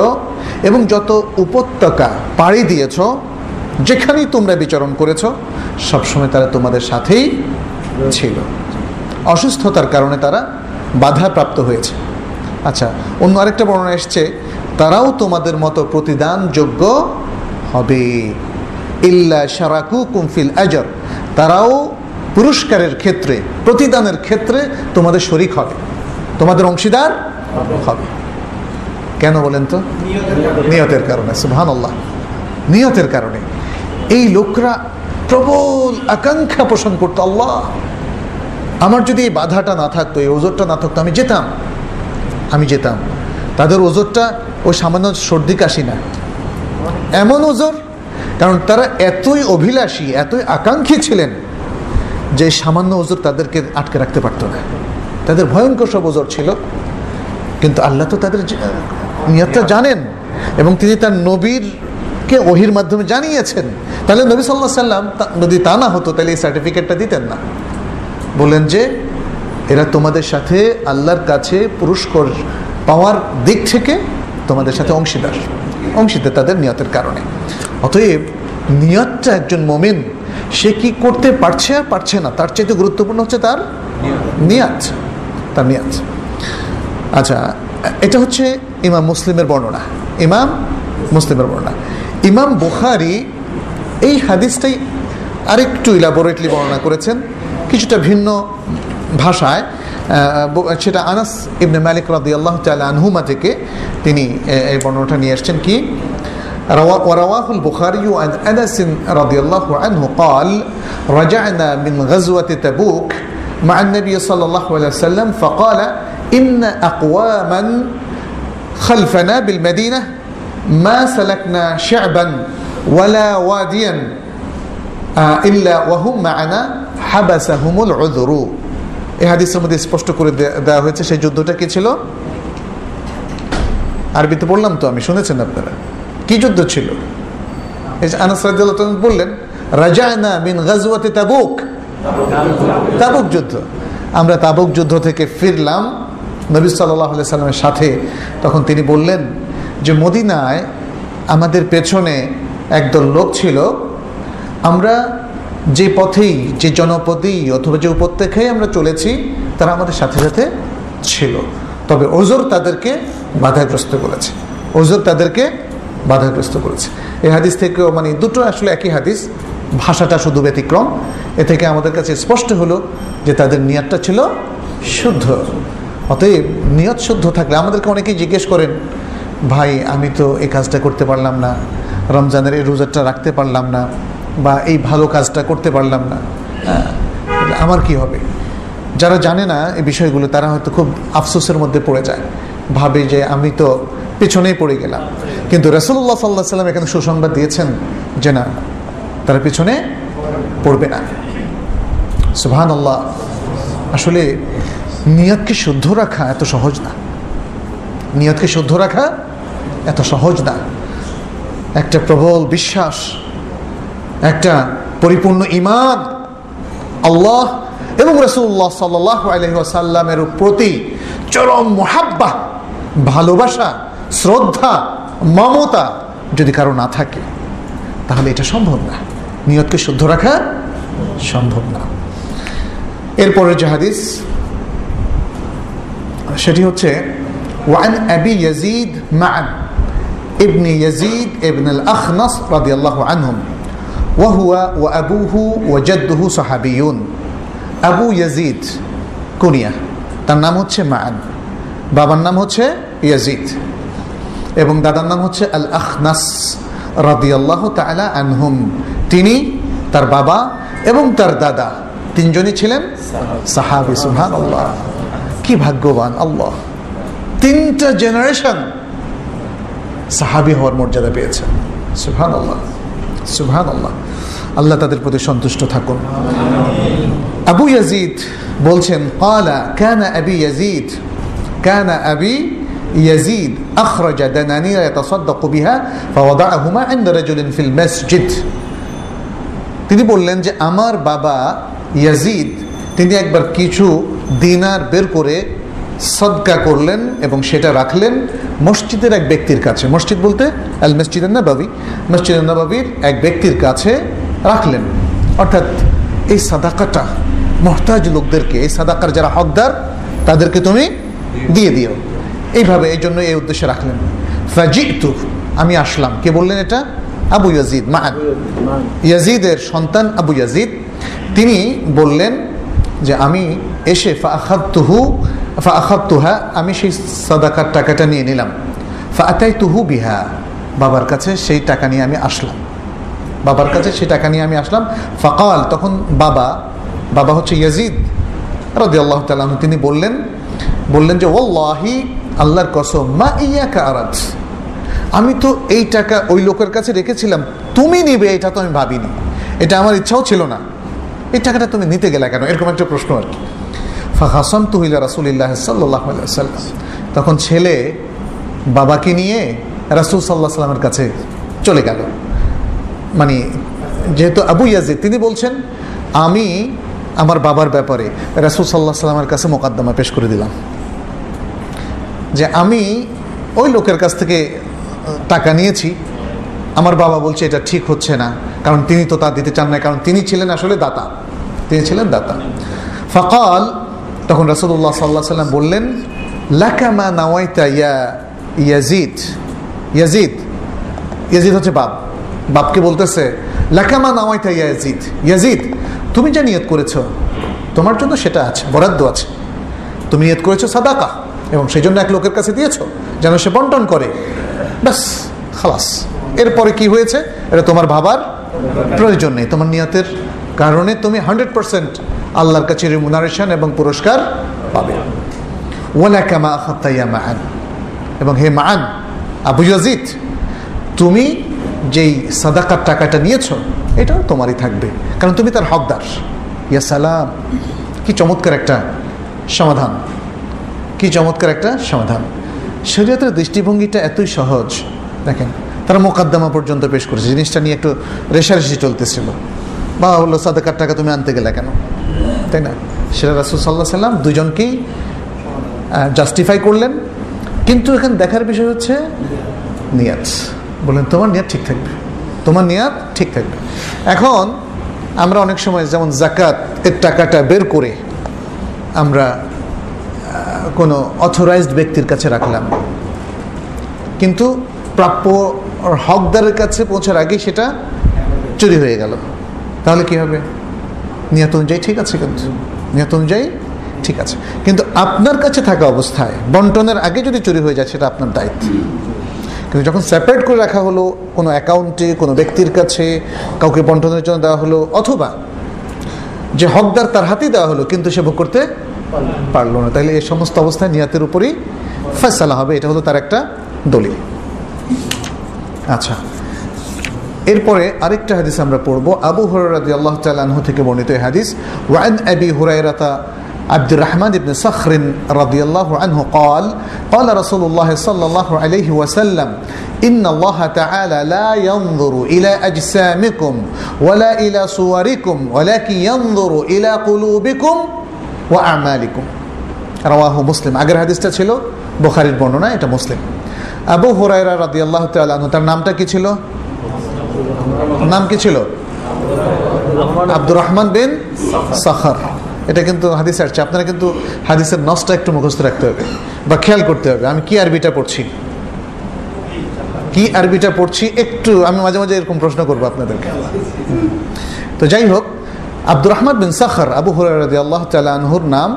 এবং যত উপত্যকা পাড়ি দিয়েছ, যেখানেই তোমরা বিচরণ করেছ, সবসময় তারা তোমাদের সাথেই ছিল। অসুস্থতার কারণে তারা বাধাপ্রাপ্ত হয়েছে। আচ্ছা অন্য আরেকটা বর্ণনা এসছে, তারাও তোমাদের মতো প্রতিদানযোগ্য হবে। ইল্লা সারাকু কুমফিল আজর। তারাও পুরস্কারের ক্ষেত্রে, প্রতিদানের ক্ষেত্রে তোমাদের শরিক হবে। তোমাদের অংশীদার হবে। কেন বলেন তো? নিয়তের কারণে সুহান আল্লাহ নিয়তের কারণে। এই লোকরা প্রবল আকাঙ্ক্ষা পোষণ করতো, আল্লাহ! আমার যদি এই বাধাটা না থাকতো, এই ওজোরটা না থাকতো, আমি যেতাম। আমি যেতাম। তাদের ওজোরটা ওই সামান্য সর্দি কাশি না। এমন ওজোর কারণ তারা এতই অভিলাষী, এতই আকাঙ্ক্ষী ছিলেন যে সামান্য ওজোর তাদেরকে আটকে রাখতে পারতো না। তাদের ভয়ঙ্কর সব ওজোর ছিল। কিন্তু আল্লাহ তো তাদের নিয়তটা জানেন এবং তিনি তার নবীর কে ওহির মাধ্যমে জানিয়েছেন। তাহলে নবী সাল্লাহ সাল্লাম যদি তা না হতো, তাহলে এই সার্টিফিকেটটা দিতেন না। বলেন যে, এরা তোমাদের সাথে আল্লাহর কাছে পুরস্কার পাওয়ার দিক থেকে তোমাদের সাথে অংশীদার। অংশীদার তাদের নিয়তের কারণে। অতএব নিয়তটা একজন মোমেন, সে কি করতে পারছে আর পারছে না, তার চাইতে গুরুত্বপূর্ণ হচ্ছে তার নিয়াত তার নিয়াত। আচ্ছা এটা হচ্ছে ইমাম মুসলিমের বর্ণনা, ইমাম মুসলিমের বর্ণনা। ইমাম বুখারি এই হাদিসটাই আরেকটু ইলাবোরেটলি বর্ণনা করেছেন, কিছুটা ভিন্ন ভাষায়। সেটা আনাস ইবনে মালিক রাদি আল্লাহ আনহুমা থেকে তিনি এই বর্ণনাটা নিয়ে আসছেন কি? ورواه البخاري عن انس رضي الله عنه قال رجعنا من غزوه تبوك مع النبي صلى الله عليه وسلم فقال ان اقواما خلفنا بالمدينه ما سلكنا شعبا ولا واديا الا وهم معنا حبسهم العذر এই হাদিসের মধ্যে স্পষ্ট করে দেওয়া হয়েছে সেই যুদ্ধটা কি ছিল আরবিতে বললাম তো আমি শুনেছেন আপনারা কি যুদ্ধ ছিল? এই যে আনাস বললেন রাজায়না মিন গাজওয়াতে তাবুক। তাবুক যুদ্ধ। আমরা তাবুক যুদ্ধ থেকে ফিরলাম নবী সাল্লাহ সাল্লামের সাথে। তখন তিনি বললেন যে, মদিনায় আমাদের পেছনে একদল লোক ছিল। আমরা যে পথেই, যে জনপদেই অথবা যে উপত্যকায় আমরা চলেছি, তারা আমাদের সাথে সাথে ছিল। তবে ওজোর তাদেরকে বাধাগ্রস্ত করেছে। ওজোর তাদেরকে বাধাগ্রস্ত করেছে। এই হাদিস থেকেও মানে দুটো আসলে একই হাদিস ভাষাটা শুধু ব্যতিক্রম। এ থেকে আমাদের কাছে স্পষ্ট হলো যে তাদের নিয়তটা ছিল শুদ্ধ। অতএব নিয়ত শুদ্ধ থাকলে আমাদেরকে অনেকেই জিজ্ঞেস করেন ভাই আমি তো এই কাজটা করতে পারলাম না রমজানের এই রোজারটা রাখতে পারলাম না বা এই ভালো কাজটা করতে পারলাম না। হ্যাঁ, আমার কি হবে? যারা জানে না এই বিষয়গুলো তারা হয়তো খুব আফসোসের মধ্যে পড়ে যায়। ভাবে যে আমি তো পেছনেই পড়ে গেলাম। কিন্তু রসুল্লাহ সাল্লাহ সাল্লাম এখানে সুসংবাদ দিয়েছেন যে না, তার পিছনে পড়বে না। সুহান আল্লাহ আসলে নিয়তকে শুদ্ধ রাখা এত সহজ না। নিয়তকে শুদ্ধ রাখা এত সহজ না। একটা প্রবল বিশ্বাস, একটা পরিপূর্ণ ইমান আল্লাহ এবং রসুল্লাহ সাল্লাহ আলহিহাসাল্লামের প্রতি চরম মহাব্বা, ভালোবাসা, শ্রদ্ধা মমতা যদি কারো না থাকে তাহলে এটা সম্ভব না নিয়তকে শুদ্ধ রাখা সম্ভব না এরপরের যে হাদিস সেটি হচ্ছে ওয়ান আবি ইয়াজিদ মান ابن يزيد ابن الأخنص رضي الله عنهم وهو وأبوه وجده صحابيون আবু ইয়াজিদ কুনিয়া তার নাম হচ্ছে মান বাবার নাম হচ্ছে ইয়াজিদ এবং দাদার নাম হচ্ছে আল আখনাস রাদিয়াল্লাহ তালা আনহুম। তিনি তার বাবা এবং তার দাদা। তিনজনই ছিলেন সাহাবি সুহান আল্লাহ কি ভাগ্যবান, আল্লাহ। তিনটা জেনারেশন সাহাবি হওয়ার মর্যাদা পেয়েছেন। সুহান আল্লাহ সুহান আল্লাহ আল্লাহ তাদের প্রতি সন্তুষ্ট থাকুন। আবু ইয়াজিদ বলছেন কালা কানা আবি ইয়াজিদ? কানা আবি يزيد أخرج دنانير يتصدق بها فوضعهما عند رجل في المسجد তিনি বললেন যে আমার বাবা ইয়াজিদ তিনি একবার কিছু দিনার বের করে সদকা করলেন এবং সেটা রাখলেন মসজিদের এক ব্যক্তির কাছে মসজিদ বলতে আল মসজিদ নবাবি মসজিদ নবাবির এক ব্যক্তির কাছে রাখলেন অর্থাৎ এই সাদাকাটা মহতাজ লোকদেরকে এই সাদাকার যারা হকদার তাদেরকে তুমি দিয়ে দিও এইভাবে এই জন্য এই উদ্দেশ্যে রাখলেন। ফাজিতু আমি আসলাম। কে বললেন এটা? আবু ইয়াজিদ মা। ইয়াজিদের সন্তান আবু ইয়াজিদ। তিনি বললেন যে আমি এসে ফাখাতুহু ফাখাতুহা আমি সেই সাদাকার টাকাটা নিয়ে নিলাম। ফাতাই তুহু বিহা বাবার কাছে সেই টাকা নিয়ে আমি আসলাম। বাবার কাছে সেই টাকা নিয়ে আমি আসলাম। ফাকাল তখন বাবা বাবা হচ্ছে ইয়াজিদ রাজি আল্লাহ তালাম তিনি বললেন বললেন যে ওল্লাহি আল্লাহর কসম, মা ইয়াকা আরাজ আমি তো এই টাকা ওই লোকের কাছে রেখেছিলাম, তুমি নিবে, এটা তো আমি ভাবিনি। এটা আমার ইচ্ছাও ছিল না। এই টাকাটা তুমি নিতে গেলে কেন? এরকম একটা প্রশ্ন আর কি। ফাহাসম তুহিলা রাসুলিল্লাহ সাল্লাহ তখন ছেলে বাবাকে নিয়ে রাসুল সাল্লাহ সাল্লামের কাছে চলে গেল। মানে যেহেতু আবু ইয়াজিদ, তিনি বলছেন, আমি আমার বাবার ব্যাপারে রাসুল সাল্লাহ সাল্লামের কাছে মোকাদ্দমা পেশ করে দিলাম। যে আমি ওই লোকের কাছ থেকে টাকা নিয়েছি। আমার বাবা বলছে, এটা ঠিক হচ্ছে না। কারণ তিনি তো তা দিতে চান না কারণ তিনি ছিলেন আসলে দাতা। তিনি ছিলেন দাতা। ফকাল, তখন রাসুল্লাহ সাল্লাহ সাল্লাম বললেন লাকামা নাওয়াইতা ইয়া ইয়াজিদ। ইয়াজিদ ইয়াজিদ হচ্ছে বাপ। বাপকে বলতেছে লাকামা নাওয়াইতা ইয়াজিদ। ইয়াজিদ, তুমি যা নিয়ত করেছ, তোমার জন্য সেটা আছে, বরাদ্দ আছে। তুমি নিয়ত করেছ সাদাকা। এবং সেই জন্য এক লোকের কাছে দিয়েছ? যেন সে বন্টন করে। ব্যাস, খালাস। এরপরে কি হয়েছে? এটা তোমার ভাবার প্রয়োজন নেই। তোমার নিয়তের কারণে তুমি হান্ড্রেড পার্সেন্ট আল্লাহর কাছে রিমুনারেশন এবং পুরস্কার পাবে। ওয়ালাকামা আখাত্তাইয়া মান এবং হে মান আবু ইয়াজিদ, তুমি যেই সাদাকার টাকাটা নিয়েছ, এটাও তোমারই থাকবে। কারণ তুমি তার হকদার। ইয়া সালাম, কি চমৎকার একটা সমাধান। কি চমৎকার একটা সমাধান। শরীয়তের দৃষ্টিভঙ্গিটা এতই সহজ, দেখেন, তারা মোকদ্দমা পর্যন্ত পেশ করেছে, জিনিসটা নিয়ে একটু রেশারেশি চলতেছিল। বা বলল, সাদাকার টাকা তুমি আনতে গেলে কেন? তাই না? সেটা রাসুল সাল্লাহ সাল্লাম দুজনকেই জাস্টিফাই করলেন। কিন্তু এখানে দেখার বিষয় হচ্ছে নিয়াত। বললেন, তোমার নিয়াত ঠিক থাকবে। তোমার নিয়াত ঠিক থাকবে। এখন আমরা অনেক সময় যেমন জাকাত এর টাকাটা বের করে আমরা কোনো অথরাইজড ব্যক্তির কাছে রাখলাম। কিন্তু প্রাপ্য হকদারের কাছে পৌঁছার আগে সেটা চুরি হয়ে গেল। তাহলে কি হবে? নিয়ত অনুযায়ী ঠিক আছে কিন্তু। নিয়ত অনুযায়ী ঠিক আছে। কিন্তু আপনার কাছে থাকা অবস্থায়, বন্টনের আগে যদি চুরি হয়ে যায়, সেটা আপনার দায়িত্ব। কিন্তু যখন সেপারেট করে রাখা হলো, কোনো অ্যাকাউন্টে কোনো ব্যক্তির কাছে, কাউকে বন্টনের জন্য দেওয়া হলো, অথবা যে হকদার তার হাতেই দেওয়া হলো, কিন্তু সে ভোগ করতে পারলো না তাহলে এই সমস্ত অবস্থায় নিয়াতের উপরই ফেসালা হবে এটা হলো তার একটা দলিল আচ্ছা এরপরে আরেকটা হাদিস আমরা পড়বো আবু হরাদি আল্লাহ তালহ থেকে বর্ণিত হাদিস ওয়ান আবি হুরাইরাতা عبد الرحمن بن صخر رضي الله عنه قال قال رسول الله صلى الله عليه وسلم إن الله تعالى لا ينظر إلى أجسامكم ولا إلى صوركم ولكن ينظر إلى قلوبكم ও আমালিকুম। রাহু মুসলিম। আগের হাদিসটা ছিল বোখারির বর্ণনা, এটা মুসলিম। আবু হুরাইরা রাদি আল্লাহ তালু তার নামটা কি ছিল? নাম কি ছিল? আব্দুর রহমান বিন সাহার এটা কিন্তু হাদিস আসছে। আপনারা কিন্তু হাদিসের নসটা একটু মুখস্থ রাখতে হবে বা খেয়াল করতে হবে। আমি কি আরবিটা পড়ছি? কি আরবিটা পড়ছি? একটু, আমি মাঝে মাঝে এরকম প্রশ্ন করব আপনাদেরকে। তো যাই হোক আব্দুর রহমান বিন সাখার আবু হরাদি আল্লাহ তালহুর নাম,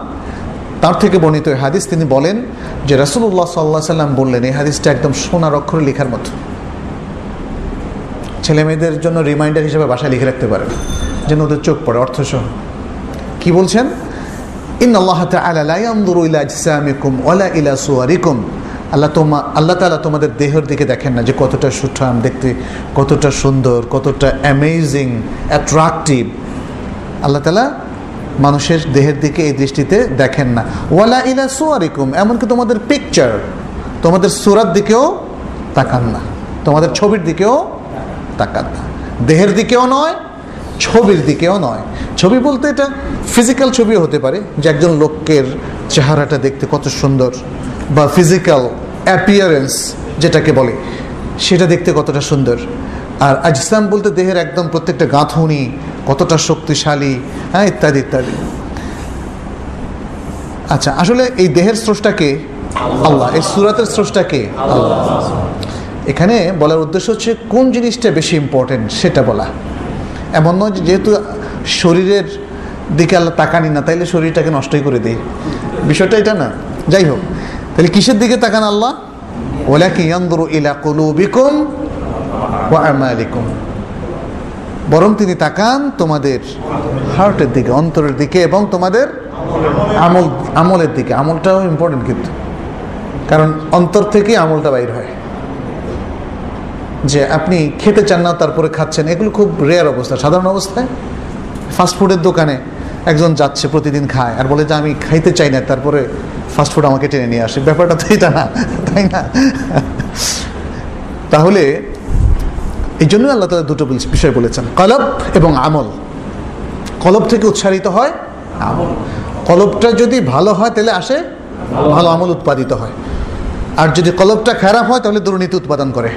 তার থেকে বর্ণিত এই হাদিস তিনি বলেন যে রাসুল্লাহ সাল্লাহ সাল্লাম বললেন, এই হাদিসটা একদম সোনার অক্ষরে লেখার মতো। ছেলে মেয়েদের জন্য রিমাইন্ডার হিসেবে বাসায় লিখে রাখতে পারেন, যেন ওদের চোখ পড়ে, অর্থসহ। কি বলছেন? ইন আল্লাহ ওলা ইলা আল্লাহ তোমা, আল্লাহ তালা তোমাদের দেহের দিকে দেখেন না যে কতটা সুঠাম দেখতে, কতটা সুন্দর, কতটা অ্যামেজিং অ্যাট্রাকটিভ আল্লাহ তালা মানুষের দেহের দিকে এই দৃষ্টিতে দেখেন না। ওয়ালা ইলা সুয়ারিকুম, এমনকি তোমাদের পিকচার তোমাদের সুরার দিকেও তাকান না। তোমাদের ছবির দিকেও তাকান না। দেহের দিকেও নয়, ছবির দিকেও নয়। ছবি বলতে এটা ফিজিক্যাল ছবিও হতে পারে, যে একজন লোকের চেহারাটা দেখতে কত সুন্দর, বা ফিজিক্যাল অ্যাপিয়ারেন্স যেটাকে বলে, সেটা দেখতে কতটা সুন্দর। আর আজসাম বলতে দেহের একদম প্রত্যেকটা গাঁথুনি কতটা শক্তিশালী হ্যাঁ ইত্যাদি ইত্যাদি। আচ্ছা আসলে এই দেহের স্রষ্টাকে আল্লাহ। এই সুরাতের স্রষ্টাকে আল্লাহ। এখানে বলার উদ্দেশ্য হচ্ছে কোন জিনিসটা বেশি ইম্পর্টেন্ট সেটা বলা। এমন নয় যেহেতু শরীরের দিকে আল্লাহ তাকানি না, তাইলে শরীরটাকে নষ্টই করে দেয় বিষয়টা এটা না। যাই হোক তাহলে কিসের দিকে তাকান আল্লাহ? ওলা কি ইয়ান্দুরু ইলা কুলুবিকুম আমালিকুম। বরং তিনি তাকান তোমাদের হার্টের দিকে, অন্তরের দিকে এবং তোমাদের আমল, আমলের দিকে। আমলটাও ইম্পর্টেন্ট কিন্তু। কারণ অন্তর থেকে আমলটা বাইর হয়। যে আপনি খেতে চান না, তারপরে খাচ্ছেন, এগুলো খুব রেয়ার অবস্থা, সাধারণ অবস্থায় ফাস্টফুডের দোকানে একজন যাচ্ছে, প্রতিদিন খায়, আর বলে যে, আমি খাইতে চাই না। তারপরে ফাস্টফুড আমাকে টেনে নিয়ে আসে। ব্যাপারটা তো এটা না, তাই না? তাহলে এই জন্যই আল্লাহ তালা দুটো বিষয় বলেছেন, কলব এবং আমল। কলব থেকে উচ্চারিত হয়, আমল। কলবটা যদি ভালো হয় তাহলে আসে ভালো আমল উৎপাদিত হয়। আর যদি কলবটা খারাপ হয় তাহলে দুর্নীতি উৎপাদন করে।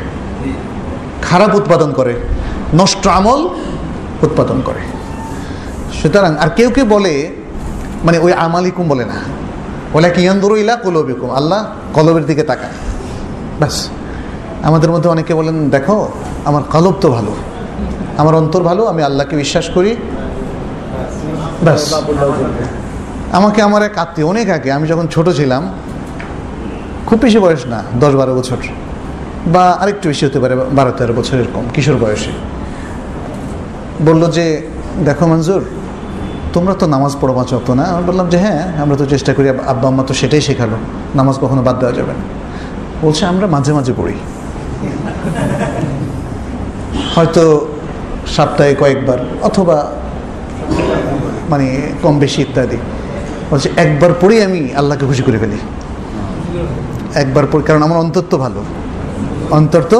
খারাপ উৎপাদন করে, নষ্ট আমল উৎপাদন করে। সুতরাং আর কেউ কেউ বলে মানে ওই আমালিকুম বলে না। বলে কি ইয়ান্দুর ইলা কলবিকুম, আল্লাহ কলবের দিকে তাকায় ব্যাস। আমাদের মধ্যে অনেকে বলেন, দেখো, আমার কলব তো ভালো, আমার অন্তর ভালো, আমি আল্লাহকে বিশ্বাস করি। ব্যাস। আমাকে আমার এক আত্মীয়, অনেক আগে, আমি যখন ছোট ছিলাম, খুব বেশি বয়স না দশ বারো বছর, বা আরেকটু বেশি হতে পারে বারো তেরো বছর এরকম, কিশোর বয়সে, বলল যে, দেখো মঞ্জুর, তোমরা তো নামাজ পড়ো পাঁচ অত না? আমি বললাম যে হ্যাঁ আমরা তো চেষ্টা করি আব্বা আম্মা তো সেটাই শেখালো নামাজ কখনো বাদ দেওয়া যাবে না। বলছে, আমরা মাঝে মাঝে পড়ি। হয়তো সপ্তাহে কয়েকবার অথবা মানে কম বেশি ইত্যাদি। বলছে, একবার পড়েই আমি আল্লাহকে খুশি করে ফেলি। একবার পড়ে, কারণ আমার অন্তর তো ভালো। অন্তর তো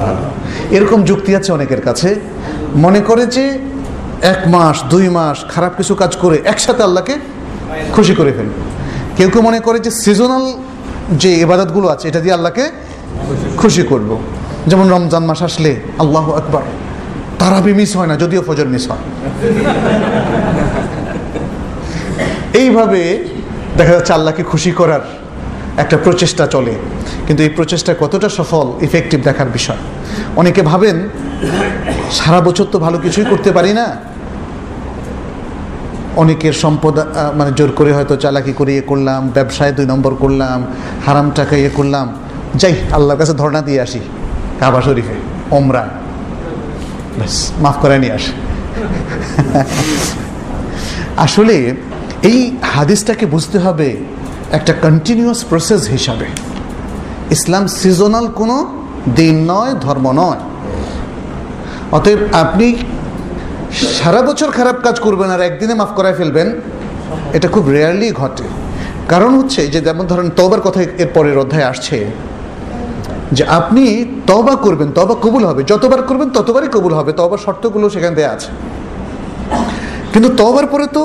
ভালো। এরকম যুক্তি আছে অনেকের কাছে। মনে করে যে এক মাস, দুই মাস খারাপ কিছু কাজ করে একসাথে আল্লাহকে খুশি করে ফেল। কেউ কেউ মনে করে যে সিজনাল যে ইবাদতগুলো আছে, এটা দিয়ে আল্লাহকে খুশি করব। যেমন রমজান মাস আসলে আল্লাহ একবার তারাবি মিস হয় না, যদিও ফজর মিস হয়। এইভাবে দেখা যাচ্ছে আল্লাহকে খুশি করার একটা প্রচেষ্টা চলে। কিন্তু এই প্রচেষ্টা কতটা সফল ইফেক্টিভ দেখার বিষয়। অনেকে ভাবেন, সারা বছর তো ভালো কিছুই করতে পারি না। অনেকের সম্পদ মানে জোর করে হয়তো চালাকি করে ইয়ে করলাম, ব্যবসায় দুই নম্বর করলাম, হারাম টাকা ইয়ে করলাম। যাই, আল্লাহর কাছে ধর্ণা দিয়ে আসি। কাবা শরীফে ওমরা ব্যাস মাফ করে নিয়ে আসে। আসলে এই হাদিসটাকে বুঝতে হবে একটা কন্টিনিউয়াস প্রসেস হিসাবে। ইসলাম সিজনাল কোনো দিন নয় ধর্ম নয়। অতএব আপনি সারা বছর খারাপ কাজ করবেন আর একদিনে মাফ করায় ফেলবেন এটা খুব রেয়ারলি ঘটে। কারণ হচ্ছে যে যেমন ধরেন তবার কথা এর পরের অধ্যায় আসছে যে আপনি তবা করবেন তবা কবুল হবে। যতবার করবেন, ততবারই কবুল হবে। তবার শর্তগুলো সেখানে দেওয়া আছে। কিন্তু তবার পরে তো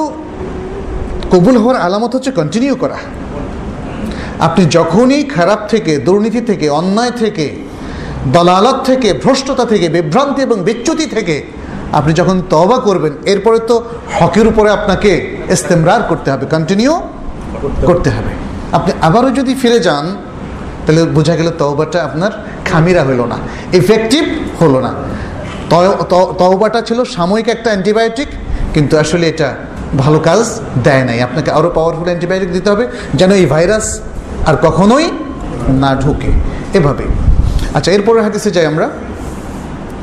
কবুল হওয়ার আলামত হচ্ছে কন্টিনিউ করা। আপনি যখনই খারাপ থেকে, দুর্নীতি থেকে, অন্যায় থেকে, দলালত থেকে, ভ্রষ্টতা থেকে, বিভ্রান্তি এবং বিচ্যুতি থেকে আপনি যখন তবা করবেন, এরপরে তো হকের উপরে আপনাকে ইস্তেমরার করতে হবে। কন্টিনিউ করতে হবে। আপনি আবারও যদি ফিরে যান তাহলে বোঝা গেল তওবাটা আপনার খামিরা হলো না ইফেক্টিভ হলো না তওবাটা ছিল সাময়িক একটা অ্যান্টিবায়োটিক কিন্তু আসলে এটা ভালো কাজ দেয় নাই আপনাকে আরও পাওয়ারফুল অ্যান্টিবায়োটিক দিতে হবে যেন এই ভাইরাস আর কখনোই না ঢুকে এভাবে আচ্ছা এরপরে হাদিসে যাই আমরা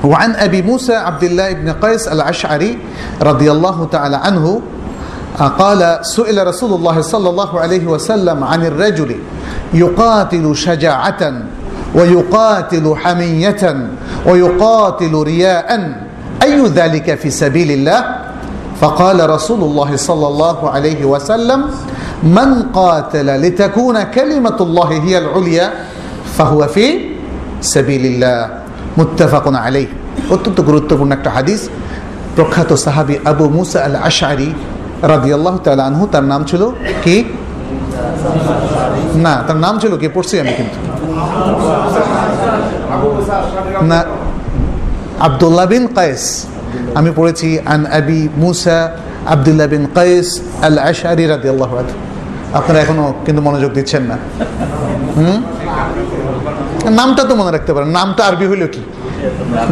وعن أبي موسى عبد الله بن قيس الأشعري رضي الله تعالى عنه قال سئل رسول الله صلى الله عليه وسلم عن الرجل يقاتل شجاعة ويقاتل حمية ويقاتل رياء أي ذلك في سبيل الله فقال رسول الله صلى الله عليه وسلم من قاتل لتكون كلمة الله هي العليا فهو في سبيل الله মুত্তাফাকুন আলাই অত্যন্ত গুরুত্বপূর্ণ একটা হাদিস প্রখ্যাত সাহাবি আবু মুসা আল আশারি রাদি আল্লাহ তাল আনহু তার নাম ছিল কি না, তার নাম ছিল কি? পড়ছি আমি কিন্তু। না, আবদুল্লাহ বিন কায়েস। আমি পড়েছি আন আবি মুসা আবদুল্লাহ বিন কায়েস আল আশারি রাদি আল্লাহ আপনারা এখনও কিন্তু মনোযোগ দিচ্ছেন না। হুম? নামটা তো মনে রাখতে পারেন। নামটা আরবি হইল কি?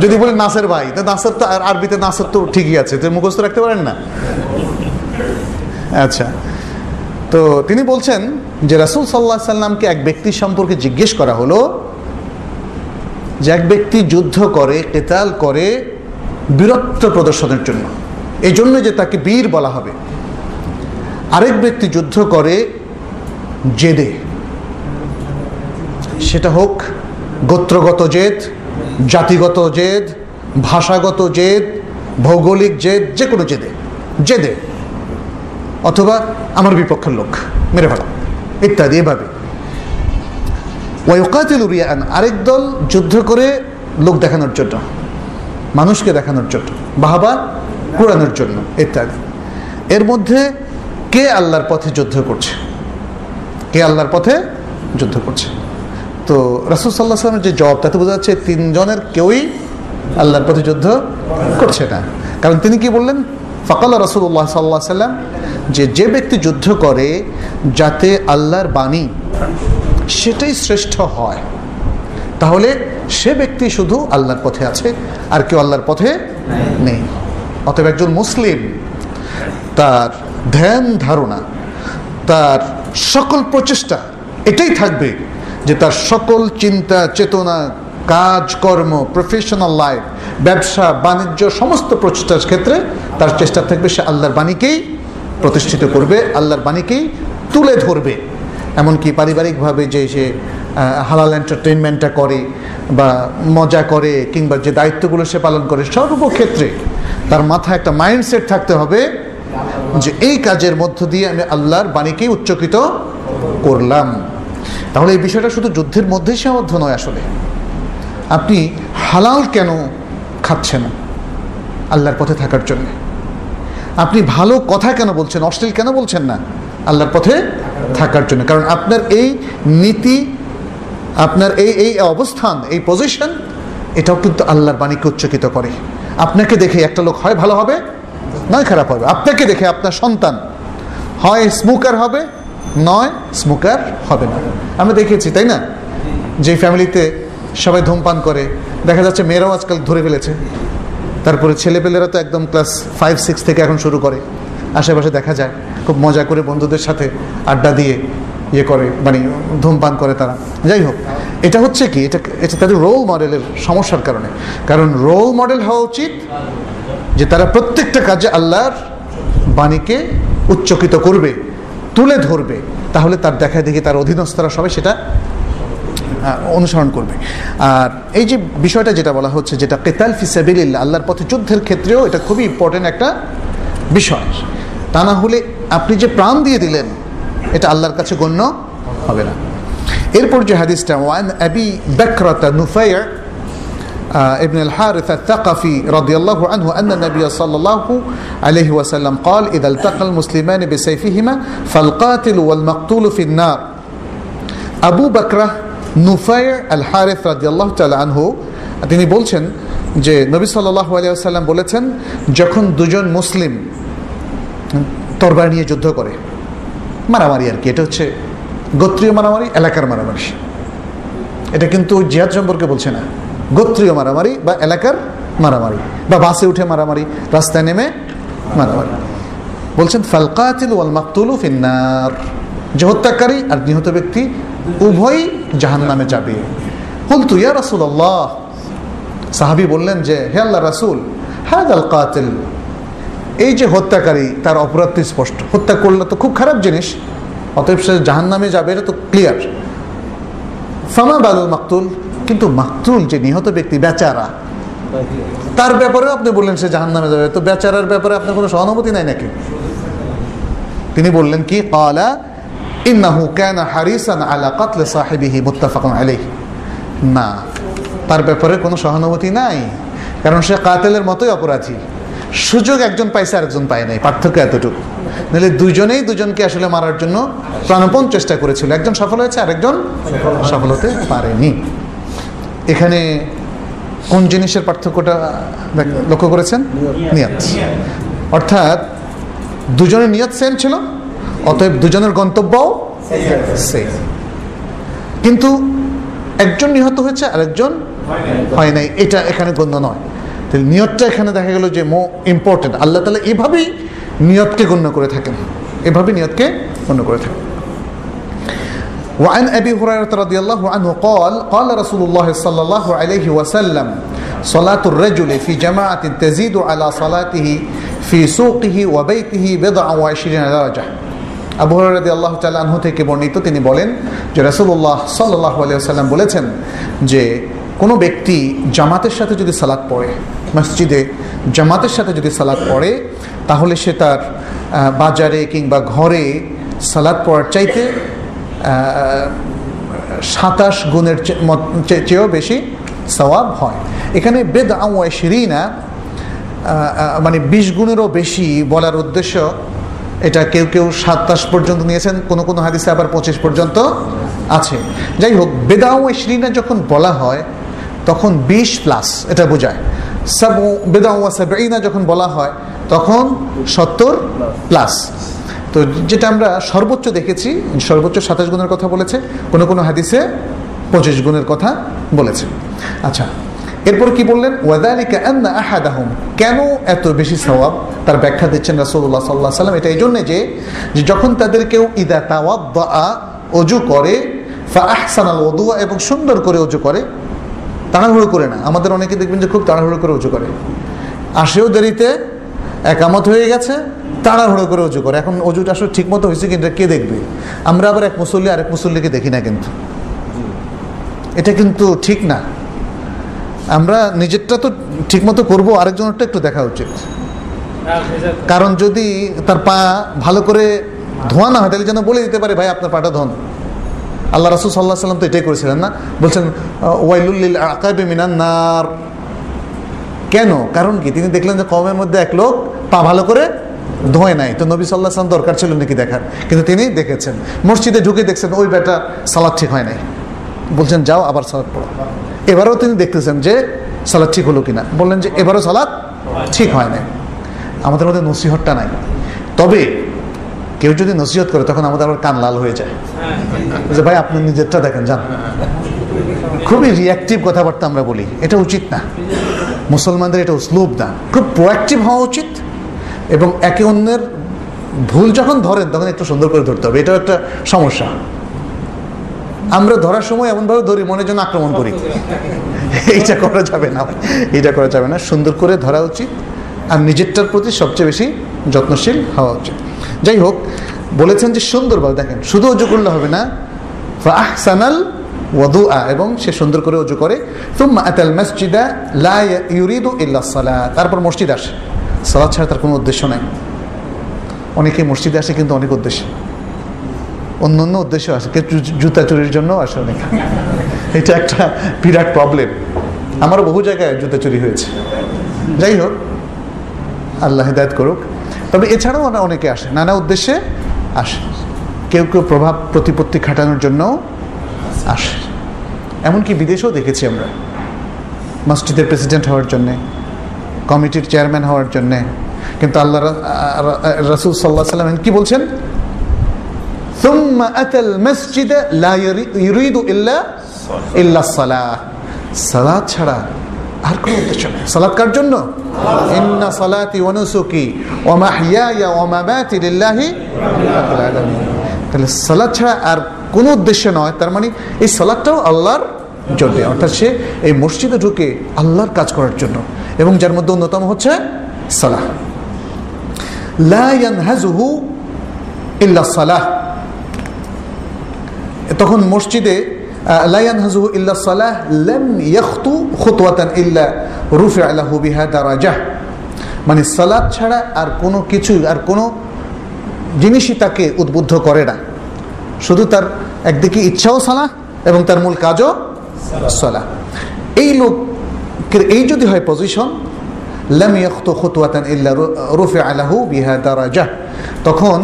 যদি বলে নাসের ভাই, তা নাসের তো আরবিতে নাসের তো ঠিকই আছে। তো মুখস্থ রাখতে পারেন না? আচ্ছা। তো তিনি বলছেন যে রাসুল সাল্লাহ সাল্লামকে এক ব্যক্তি সম্পর্কে জিজ্ঞেস করা হলো যে এক ব্যক্তি যুদ্ধ করে, কেতাল করে বীরত্ব প্রদর্শনের জন্য। এই জন্য যে তাকে বীর বলা হবে। আরেক ব্যক্তি যুদ্ধ করে জেদে। সেটা হোক গোত্রগত জেদ, জাতিগত জেদ, ভাষাগত জেদ, ভৌগোলিক জেদ যে কোনো জেদে। জেদে। অথবা আমার বিপক্ষের লোক। মেরে ফেলা। ইত্যাদি এভাবে। ওয়াইকাতিল উরিয়ান আরেক দল যুদ্ধ করে লোক দেখানোর জন্য, মানুষকে দেখানোর জন্য, বাহাবা কুড়ানোর জন্য, ইত্যাদি। এর মধ্যে কে আল্লাহর পথে যুদ্ধ করছে? কে আল্লাহর পথে যুদ্ধ করছে? তো রাসুল সাল্লাহ সাল্লামের যে জব তাতে বোঝা যাচ্ছে, তিনজনের কেউই আল্লাহর পথে যুদ্ধ করছে না। কারণ তিনি কি বললেন? ফকাল রসুল্লাহ সাল্লাহ সাল্লাম, যে যে ব্যক্তি যুদ্ধ করে যাতে আল্লাহর বাণী সেটাই শ্রেষ্ঠ হয়, তাহলে সে ব্যক্তি শুধু আল্লাহর পথে আছে, আর কেউ আল্লাহর পথে নেই। অতএব একজন মুসলিম, তার ধ্যান ধারণা, তার সকল প্রচেষ্টা, এটাই থাকবে যে তার সকল চিন্তা, চেতনা কাজকর্ম প্রফেশনাল লাইফ ব্যবসা, বাণিজ্য, সমস্ত প্রচেষ্টার ক্ষেত্রে তার চেষ্টা থাকবে সে আল্লাহর বাণীকেই প্রতিষ্ঠিত করবে, আল্লাহর বাণীকেই তুলে ধরবে। এমনকি পারিবারিকভাবে যে সে হালাল এন্টারটেনমেন্টটা করে বা মজা করে কিংবা যে দায়িত্বগুলো সে পালন করে, সর্বক্ষেত্রে তার মাথায় একটা মাইন্ডসেট থাকতে হবে যে এই কাজের মধ্য দিয়ে আমি আল্লাহর বাণীকেই উচ্চকিত করলাম। তাহলে এই বিষয়টা শুধু যুদ্ধের মধ্যেই সীমাবদ্ধ নয় আসলে। আপনি হালাল কেন খাচ্ছেন আল্লাহর পথে থাকার জন্য। আপনি ভালো কথা কেন বলছেন? অশ্লীল কেন বলছেন না? আল্লাহর পথে থাকার জন্য। কারণ আপনার এই নীতি, আপনার এই এই অবস্থান, এই পজিশন এটাও কিন্তু আল্লাহর বাণীকে উচ্চকিত করে। আপনাকে দেখে একটা লোক হয় ভালো হবে, নয় খারাপ হবে। আপনাকে দেখে আপনার সন্তান হয় স্মোকার হবে, নয় স্মোকার হবে না। আমরা দেখেছি, তাই না? যে ফ্যামিলিতে সবাই ধূমপান করে। দেখা যাচ্ছে মেয়েরাও আজকাল ধরে ফেলেছে। তারপরে ছেলেপেলেরা তো একদম ক্লাস ফাইভ সিক্স থেকে এখন শুরু করে। আশেপাশে দেখা যায়, খুব মজা করে বন্ধুদের সাথে আড্ডা দিয়ে ইয়ে করে মানে ধূমপান করে তারা। যাই হোক, এটা হচ্ছে কি, এটা এটা তাদের রোল মডেলের সমস্যার কারণে। কারণ রোল মডেল হওয়া উচিত যে তারা প্রত্যেকটা কাজে আল্লাহর বাণীকে উচ্চকিত করবে, তুলে ধরবে। তাহলে তার দেখায় দেখে তার অধীনস্থরা সবাই সেটা অনুসরণ করবে আর এই যে বিষয়টা যেটা বলা হচ্ছে যেটা কেতাল ফিসাবিল্লা আল্লাহর পথে যুদ্ধের ক্ষেত্রেও এটা খুবই ইম্পর্টেন্ট একটা বিষয় তা না হলে আপনি যে প্রাণ দিয়ে দিলেন এটা আল্লাহর কাছে গণ্য হবে না এরপর যে হাদিসটা ওয়ান আবি বাকরাতা নুফাইয়া ابن الحارث الثقفي رضي الله عنه أن النبي صلى الله عليه وسلم قال إذا التقى المسلمان بسيفهما فالقاتل والمقتول في النار أبو بكرة নুফাই আল হারেফ রাজিয়াল্লাহ তাল আনহু, তিনি বলছেন যে, নবী সাল্লাহ আলিয়াল্লাম বলেছেন, যখন দুজন মুসলিম তরবার নিয়ে যুদ্ধ করে, মারামারি আর কি, এটা হচ্ছে গোত্রীয় মারামারি, এলাকার মারামারি। এটা কিন্তু জিহাদ সম্পর্কে বলছে না। গোত্রীয় মারামারি বা এলাকার মারামারি বা বাসে উঠে মারামারি, রাস্তায় নেমে মারামারি। বলছেন, ফালকাতিল ওয়াল মাকতুলু ফিন্নার। যে হত্যাকারী আর নিহত ব্যক্তি উভয়ই জাহান নামে যাবে। হুলতু ইয়া রাসুল আল্লাহ সাহাবি বললেন যে, হে আল্লাহ রাসুল হ্যাঁ আল কাতিল। এই যে হত্যাকারী, তার অপরাধ স্পষ্ট। হত্যা করলে তো খুব খারাপ জিনিস, অতএব সে জাহান নামে যাবে, এটা তো ক্লিয়ার ফামা বালুল মাকতুল, কিন্তু মাকতুল যে নিহত ব্যক্তি, বেচারা, তার ব্যাপারেও আপনি বললেন সে জাহান নামে যাবে। তো বেচারার ব্যাপারে আপনার কোনো সহানুভূতি নাই নাকি? তিনি বললেন কি? কালা ইন্নাহু কানা হারিসান আলা কাতলে সাহেবিহি, মুত্তাফাকুন আলাইহি। না, তার ব্যাপারে কোনো সহানুভূতি নাই, কারণ সে কাতেলের মতোই অপরাধী। সুযোগ একজন পাইছে, আরেকজন পায় নাই, পার্থক্য এতটুকু। নাহলে দুজনেই দুজনকে আসলে মারার জন্য প্রাণপণ চেষ্টা করেছিল। একজন সফল হয়েছে, আরেকজন সফল হতে পারেনি। এখানে কোন জিনিসের পার্থক্যটা লক্ষ্য করেছেন? নিয়ত। অর্থাৎ দুজনের নিয়ত সেম ছিল? অতএব দুজনের গন্তব্যও সেম কিন্তু একজন নিহত হয়েছে আরেকজন হয় নাই এটা এখানে গণ্য নয় তাহলে নিয়তটা এখানে দেখা গেল যে মো ইম্পর্টেন্ট আল্লাহ তালা এভাবেই নিয়তকে গণ্য করে থাকেন এভাবে নিয়তকে গণ্য করে থাকেন وعن أبي هريرة رضي الله عنه قال قال رسول الله صلى الله عليه وسلم صلاة الرجل في جماعة تزيد على صلاته في سوقه وبيته بضع وعشرين درجة আবু হরাদি আল্লাহ তালু থেকে বর্ণিত, তিনি বলেন যে রসুল্লাহ সাল্লাহ আলিয়াল্লাম বলেছেন যে কোনো ব্যক্তি জামাতের সাথে যদি সালাদ পড়ে, মসজিদে জামাতের সাথে যদি সালাদ পড়ে, তাহলে সে তার বাজারে কিংবা ঘরে সালাদ পড়ার চাইতে সাতাশ গুণের চেয়েও বেশি সওয়াব হয়। এখানে বেদ আওয়াই শিরিনা মানে বিশ গুণেরও বেশি বলার উদ্দেশ্য এটা কেউ কেউ সাতাশ পর্যন্ত নিয়েছেন, কোনো কোনো হাদিসে আবার পঁচিশ পর্যন্ত আছে। যাই হোক, বেদাও শ্রীনা যখন বলা হয়, তখন বিশ প্লাস এটা বোঝায়। সাব বেদাও সাবিনা যখন বলা হয়, তখন সত্তর প্লাস তো যেটা আমরা সর্বোচ্চ দেখেছি, সর্বোচ্চ সাতাশ গুণের কথা বলেছে, কোনো কোনো হাদিসে পঁচিশ গুণের কথা বলেছে। আচ্ছা এরপর কি বললেন? ওয়াদালিকা আন্না আহাদাহুম। কেন এত বেশি সওয়াব? তার ব্যাখ্যা দিচ্ছেন রাসূলুল্লাহ সাল্লাল্লাহু আলাইহি সাল্লাম এটা এই জন্য যে যখন তাদের কেউ ইদা তাওয়াদ্দা অজু করে ফা আহসানাল ওদুয়া এবং সুন্দর করে অজু করে তাড়াহুড়ো করে না। আমাদের অনেকে দেখবেন যে খুব তাড়াহুড়ো করে উঁচু করে। আসেও দেরিতে একামত হয়ে গেছে তাড়াহুড়ো করে উঁচু করে। এখন অজুটা আসলে ঠিক মতো হয়েছে কিন্তু কে দেখবে? আমরা আবার এক মুসল্লি আরেক মুসল্লিকে দেখি না কিন্তু। এটা কিন্তু ঠিক না। আমরা নিজেরটা তো ঠিক মতো করব আরেকজনেরটা একটু দেখা উচিত। কারণ যদি তার পা ভালো করে ধোয়া না হয়, তাহলে যেন বলে দিতে পারে, ভাই, আপনার পাটা ধন। আল্লাহ রাসুল সাল্লাহ সাল্লাম তো এটাই করেছিলেন না? বলছেন ওয়াইলুল্লিল আকাবে মিনান নার। কেন? কারণ কি? তিনি দেখলেন যে কমের মধ্যে এক লোক পা ভালো করে ধোয় নাই। তো নবী সাল্লাহ সাল্লাম দরকার ছিল নাকি দেখার? কিন্তু তিনি দেখেছেন। মসজিদে ঢুকে দেখছেন, ওই বেটা সালাদ ঠিক হয় নাই। বলছেন, যাও, আবার সালাদ পড়ো। এবারও তিনি দেখতেছেন যে সালাদ ঠিক হলো কিনা। বললেন যে এবারও সালাদ ঠিক হয় নাই। আমাদের মধ্যে নসিহতটা নাই। তবে কেউ যদি নসিহত করে, তখন আমাদের আবার কান লাল হয়ে যায়। যে ভাই, আপনি নিজেরটা দেখেন, যান। খুবই রিয়াক্টিভ কথাবার্তা আমরা বলি। এটা উচিত না। মুসলমানদের এটা উসলুব না। খুব প্রোয়াক্টিভ হওয়া উচিত এবং একে অন্যের ভুল যখন ধরেন, তখন একটু সুন্দর করে ধরতে হবে। এটাও একটা সমস্যা। আমরা ধরার সময় এমনভাবে ধরি মনের জন্য আক্রমণ করি। এইটা করা যাবে না। এটা করা যাবে না। সুন্দর করে ধরা উচিত। আর নিজেরটার প্রতি সবচেয়ে বেশি যত্নশীল হওয়া উচিত। যাই হোক, বলেছেন যে সুন্দরভাবে দেখেন, শুধু অজু করলে হবে না। আহসানাল ওয়াদুআ, এবং সে সুন্দর করে অজু করে। তুম্মা আতাল মসজিদা লা ইউরিদু ইল্লা সালাত তারপর মসজিদ আসে। সালাদ ছাড়া তার কোনো উদ্দেশ্য নাই। অনেকে মসজিদে আসে কিন্তু অনেক উদ্দেশ্য। অন্য অন্য উদ্দেশ্য আসে কেউ জুতা চুরির জন্য আসে অনেক। এটা একটা বিরাট প্রবলেম আমারও বহু জায়গায় জুতা চুরি হয়েছে। যাই হোক, আল্লাহ হিদায়ত করুক। তবে এছাড়াও অনেকে আসে। নানা উদ্দেশ্যে আসে। কেউ কেউ প্রভাব প্রতিপত্তি খাটানোর জন্য আসে। এমনকি বিদেশেও দেখেছি আমরা। মসজিদের প্রেসিডেন্ট হওয়ার জন্যে কমিটির চেয়ারম্যান হওয়ার জন্যে। কিন্তু আল্লাহ রসুল সাল্লাহ সাল্লাম কি বলছেন? সুম্মা আতাল তাহলে ছাড়া আর কোনো উদ্দেশ্য নয়, তার মানে এই সালাদটাও আল্লাহর জন্য। অর্থাৎ সে এই মসজিদে ঢুকে আল্লাহর কাজ করার জন্য এবং যার মধ্যে অন্যতম হচ্ছে সালাহ লা ইয়ানহাজুহু ইল্লা সালাহ তখন মসজিদে লায়ান হাজুহু ইল্লা সালাহ লাম ইয়াখতু খুতওয়াতান ইল্লা রুফি আলাহু বিহা দারাজাহ। মানে সালাদ ছাড়া আর কোনো কিছু, আর কোনো জিনিসই তাকে উদ্বুদ্ধ করে না। শুধু তার একদিকে ইচ্ছাও সালাহ এবং তার মূল কাজও সালাহ। এই লোকের, এই যদি হয় পজিশন লাম ইয়াখতু খুতওয়াতান ইল্লা রুফি আলাহু বিহা দারাজাহ। তখন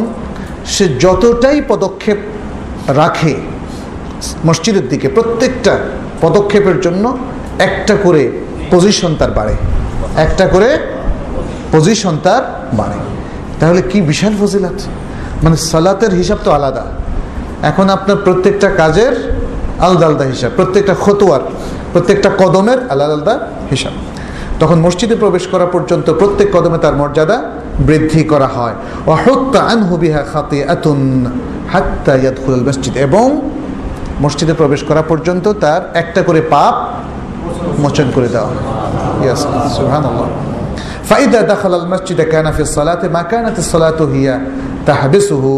সে যতটাই পদক্ষেপ রাখে। মসজিদের দিকে প্রত্যেকটা পদক্ষেপের জন্য একটা করে পজিশন তার বাড়ে। একটা করে পজিশন তার বাড়ে। তাহলে কি বিশাল ফজিলাত? মানে সালাতের হিসাব তো আলাদা। এখন আপনার প্রত্যেকটা কাজের আলাদা আলাদা হিসাব। প্রত্যেকটা খতোয়ার প্রত্যেকটা কদমের আলাদা আলাদা হিসাব। তখন মসজিদে প্রবেশ করা পর্যন্ত প্রত্যেক কদমে তার মর্যাদা বৃদ্ধি করা হয়। অহত্যা আনহুবিহা খাতে এতুন হাত্তা ইয়াদখুল মসজিদ এবং মসজিদে প্রবেশ করা পর্যন্ত তার একটা করে পাপ মোচন করে দেওয়া ইয়াস সুবহানাল্লাহ। ফাইদা দাখাল আল মসজিদে কানাফি সালাতে, মা কানাত সালাতু হিয়া তাহবিসুহু।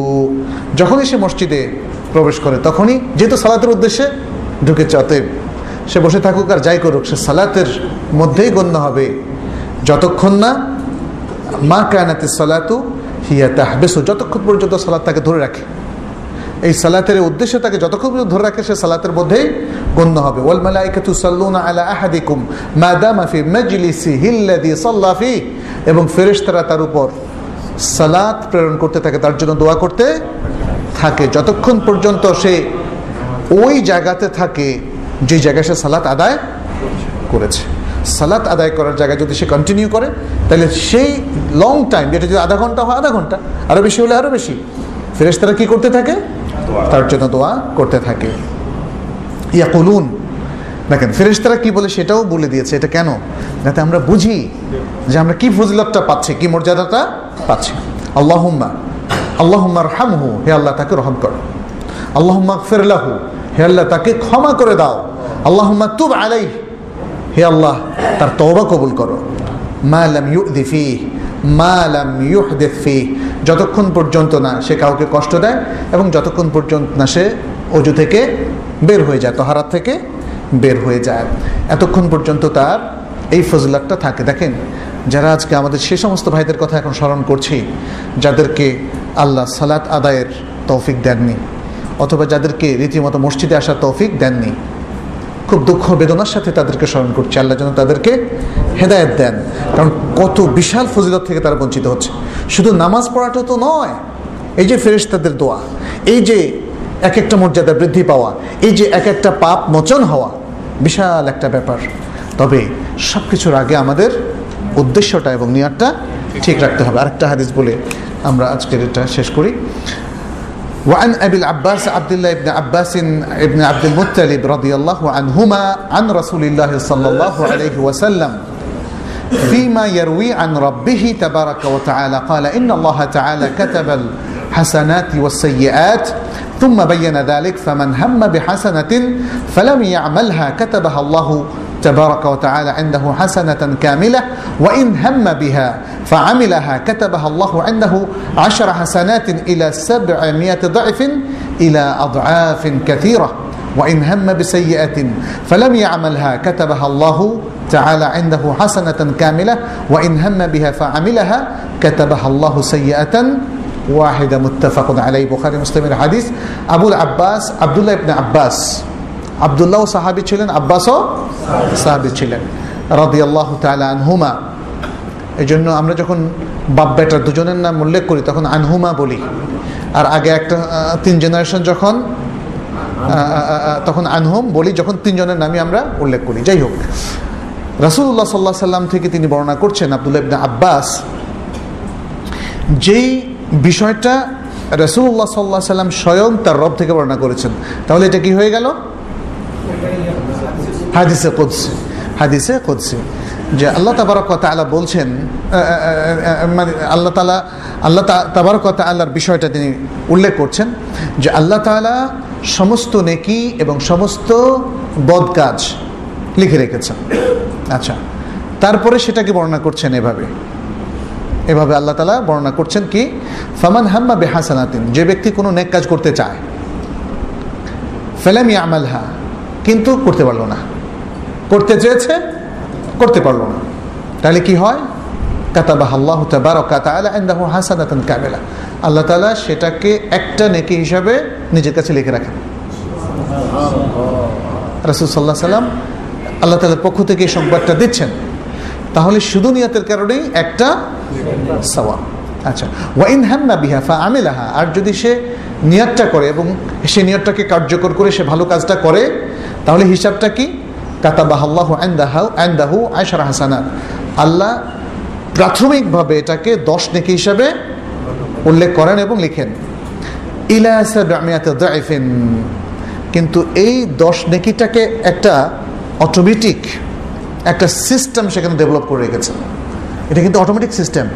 যখনই সে মসজিদে প্রবেশ করে, তখনই যেহেতু সালাতের উদ্দেশ্যে ঢুকেছে, অতএব সে বসে থাকুক আর যাই করুক, সে সালাতের মধ্যেই গণ্য হবে। যতক্ষণ না মা কানাতে সালাতু হিয়া তাহবেসু, যতক্ষণ পর্যন্ত সালাত তাকে ধরে রাখে। এই সালাতের উদ্দেশ্যে তাকে যতক্ষণ ধরে রাখে, সে সালাতের মধ্যেই গণ্য হবে। ওয়াল মালাইকাতু সাল্লুনা আলা আহাদিকুম মা দামা ফি মাজলিসিহি আল্লাযী সাল্লা ফি। এবং ফেরেশতারা তার উপর সালাত প্রেরণ করতে থাকে, তার জন্য দোয়া করতে থাকে। যতক্ষণ পর্যন্ত সে ওই জায়গাতে থাকে, যে জায়গায় সে সালাত আদায় করেছে। সালাত আদায় করার জায়গায় যদি সে কন্টিনিউ করে, তাহলে সেই লং টাইম যেটা যদি আধা ঘণ্টা হয়, আধা ঘণ্টা আরও বেশি হলে আরও বেশি। ফেরেশতারা কি করতে থাকে? তার জন্য দোয়া করতে থাকে। ইয়া কলুন দেখেন, ফেরেশতারা কি বলে সেটাও বলে দিয়েছে, এটা কেন? যাতে আমরা বুঝি যে আমরা কি ফজিলতটা পাচ্ছি, কি মর্যাদাটা পাচ্ছি। আল্লাহুম্মা আল্লাহুম্মার হামহু হে আল্লাহ তাকে রহম করো। আল্লাহুম্মা ফেরলাহু হে আল্লাহ তাকে ক্ষমা করে দাও। আল্লাহুম্মা তুব আলাই হে আল্লাহ তার তওবা কবুল করো। মা লাম ইউদি ফি মা লাম ইউহদিস ফি যতক্ষণ পর্যন্ত না সে কাউকে কষ্ট দেয় এবং যতক্ষণ পর্যন্ত না সে অজু থেকে বের হয়ে যায়, তহারাত থেকে বের হয়ে যায়। এতক্ষণ পর্যন্ত তার এই ফজিলাতটা থাকে। দেখেন, যারা আজকে আমাদের সে সমস্ত ভাইদের কথা এখন স্মরণ করছি, যাদেরকে আল্লাহ সালাত আদায়ের তৌফিক দেননি, অথবা যাদেরকে রীতিমতো মসজিদে আসার তৌফিক দেননি, খুব দুঃখ বেদনার সাথে তাদেরকে স্মরণ করছে। আল্লাহ যেন তাদেরকে হেদায়ত দেন। কারণ কত বিশাল ফজিলত থেকে তারা বঞ্চিত হচ্ছে। শুধু নামাজ পড়াটা তো নয় এই যে ফেরেশতাদের দোয়া এই যে এক একটা মর্যাদা বৃদ্ধি পাওয়া এই যে এক একটা পাপ মোচন হওয়া বিশাল একটা ব্যাপার তবে সব কিছুর আগে আমাদের উদ্দেশ্যটা এবং নিয়ারটা ঠিক রাখতে হবে আরেকটা হাদিস বলে আমরা আজকের এটা শেষ করি وعن ابي العباس عبد الله بن عباس بن عبد المطلب رضي الله عنهما عن رسول الله صلى الله عليه وسلم فيما يروي عن ربه تبارك وتعالى. قال إن الله تعالى كتب الحسنات والسيئات ثم بين ذلك فمن هم بحسنة فلم يعملها كتبها الله تبارك وتعالى عنده حسنة كاملة وإن هم بها فعملها كتبها الله عنده عشر حسنات إلى سبعمائة ضعف إلى أضعاف كثيرة. وإن هم بسيئة فلم يعملها كتبها الله تعالى عنده حسنة كاملة وإن هم بها فعملها كتبها الله سيئة واحدة متفق عليه بخاري مسلم الحديث أبو العباس عبد الله بن عباس আবদুল্লাহ সাহাবি ছিলেন আব্বাসও সাহাবি ছিলেন রাদি আল্লাহ আনহুমা এই জন্য আমরা যখন বাপ বেটার দুজনের নাম উল্লেখ করি তখন আনহুমা বলি আর আগে একটা তিন জেনারেশন যখন তখন আনহুম বলি, যখন তিনজনের নামই আমরা উল্লেখ করি। যাই হোক রাসুল্লাহ সাল্লাহ সাল্লাম থেকে তিনি বর্ণনা করছেন আবদুল্লাহ ইবনা আব্বাস, যেই বিষয়টা রসুল্লাহ সাল্লাহ সাল্লাম স্বয়ং তার রব থেকে বর্ণনা করেছেন। তাহলে এটা কি হয়ে গেল? হাদিসে কুদ্সি হাদিসে কুদ্সি, যে আল্লাহ তাবারক তালা বলছেন মানে আল্লাহ তালা আল্লাহ তাবারক আল্লাহর বিষয়টা তিনি উল্লেখ করছেন, যে আল্লাহ তালা সমস্ত নেকি এবং সমস্ত বদ কাজ লিখে রেখেছেন আচ্ছা তারপরে সেটাকে বর্ণনা করছেন এভাবে। এভাবে আল্লাহ তালা বর্ণনা করছেন কি, ফামান হাম্মা বেহাসানাতিন, যে ব্যক্তি কোনো নেক কাজ করতে চায়, ফেলামি আমালহা কিন্তু করতে পারল না। করতে চেয়েছে, করতে পারল না। তাহলে কি হয়? কাতাবাহ আল্লাহ তাবারকাতাহু হাসানাতান কামেলা। আল্লাহ তালা সেটাকে একটা নেকি হিসাবে নিজের কাছে লিখে রাখেন। রাসুল সাল্লাহ সাল্লাম আল্লাহ তালার পক্ষ থেকে এই সংবাদটা দিচ্ছেন। তাহলে শুধু নিয়তের কারণেই একটা সওয়াব। আচ্ছা ওয়াইন হ্যাম্মা বিহাফা আমিলাহা, আর যদি সে নিয়তটা করে এবং সে নিয়তটাকে কার্যকর করে, সে ভালো কাজটা করে, তাহলে হিসাবটা কি? কাতাবাহ আন্দাহু আন্দাহু আয়সার হাসানাত। আল্লাহ প্রাথমিকভাবে এটাকে দশ নেকি হিসাবে উল্লেখ করেন এবং লিখেন ইলাফিন কিন্তু এই দশ নেকিটাকে একটা অটোমেটিক একটা সিস্টেম সেখানে ডেভেলপ করে রেখেছে। এটা কিন্তু অটোমেটিক সিস্টেম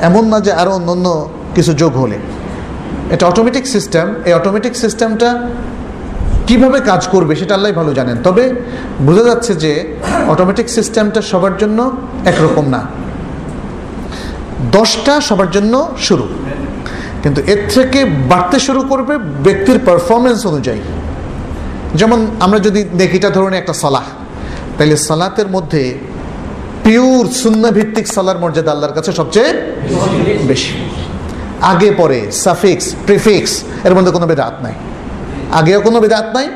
এমন না যে আরও অন্য কিছু যোগ হলে। এটা অটোমেটিক সিস্টেম এই অটোমেটিক সিস্টেমটা কীভাবে কাজ করবে সেটা আল্লাহ ভালো জানেন। তবে বোঝা যাচ্ছে যে অটোমেটিক সিস্টেমটা সবার জন্য একরকম না। দশটা সবার জন্য শুরু। কিন্তু এর থেকে বাড়তে শুরু করবে ব্যক্তির পারফরমেন্স অনুযায়ী। যেমন আমরা যদি দেখিটা ধরুন একটা সলাহ। তাহলে সালাতের মধ্যে পিওর শূন্য ভিত্তিক সালার মর্যাদা আল্লাহর কাছে সবচেয়ে বেশি। আগে, পরে সাফিক্স প্রিফিক্স এর মধ্যে কোনো বেদাত নাই। আগেও কোনো বেদাত নাই,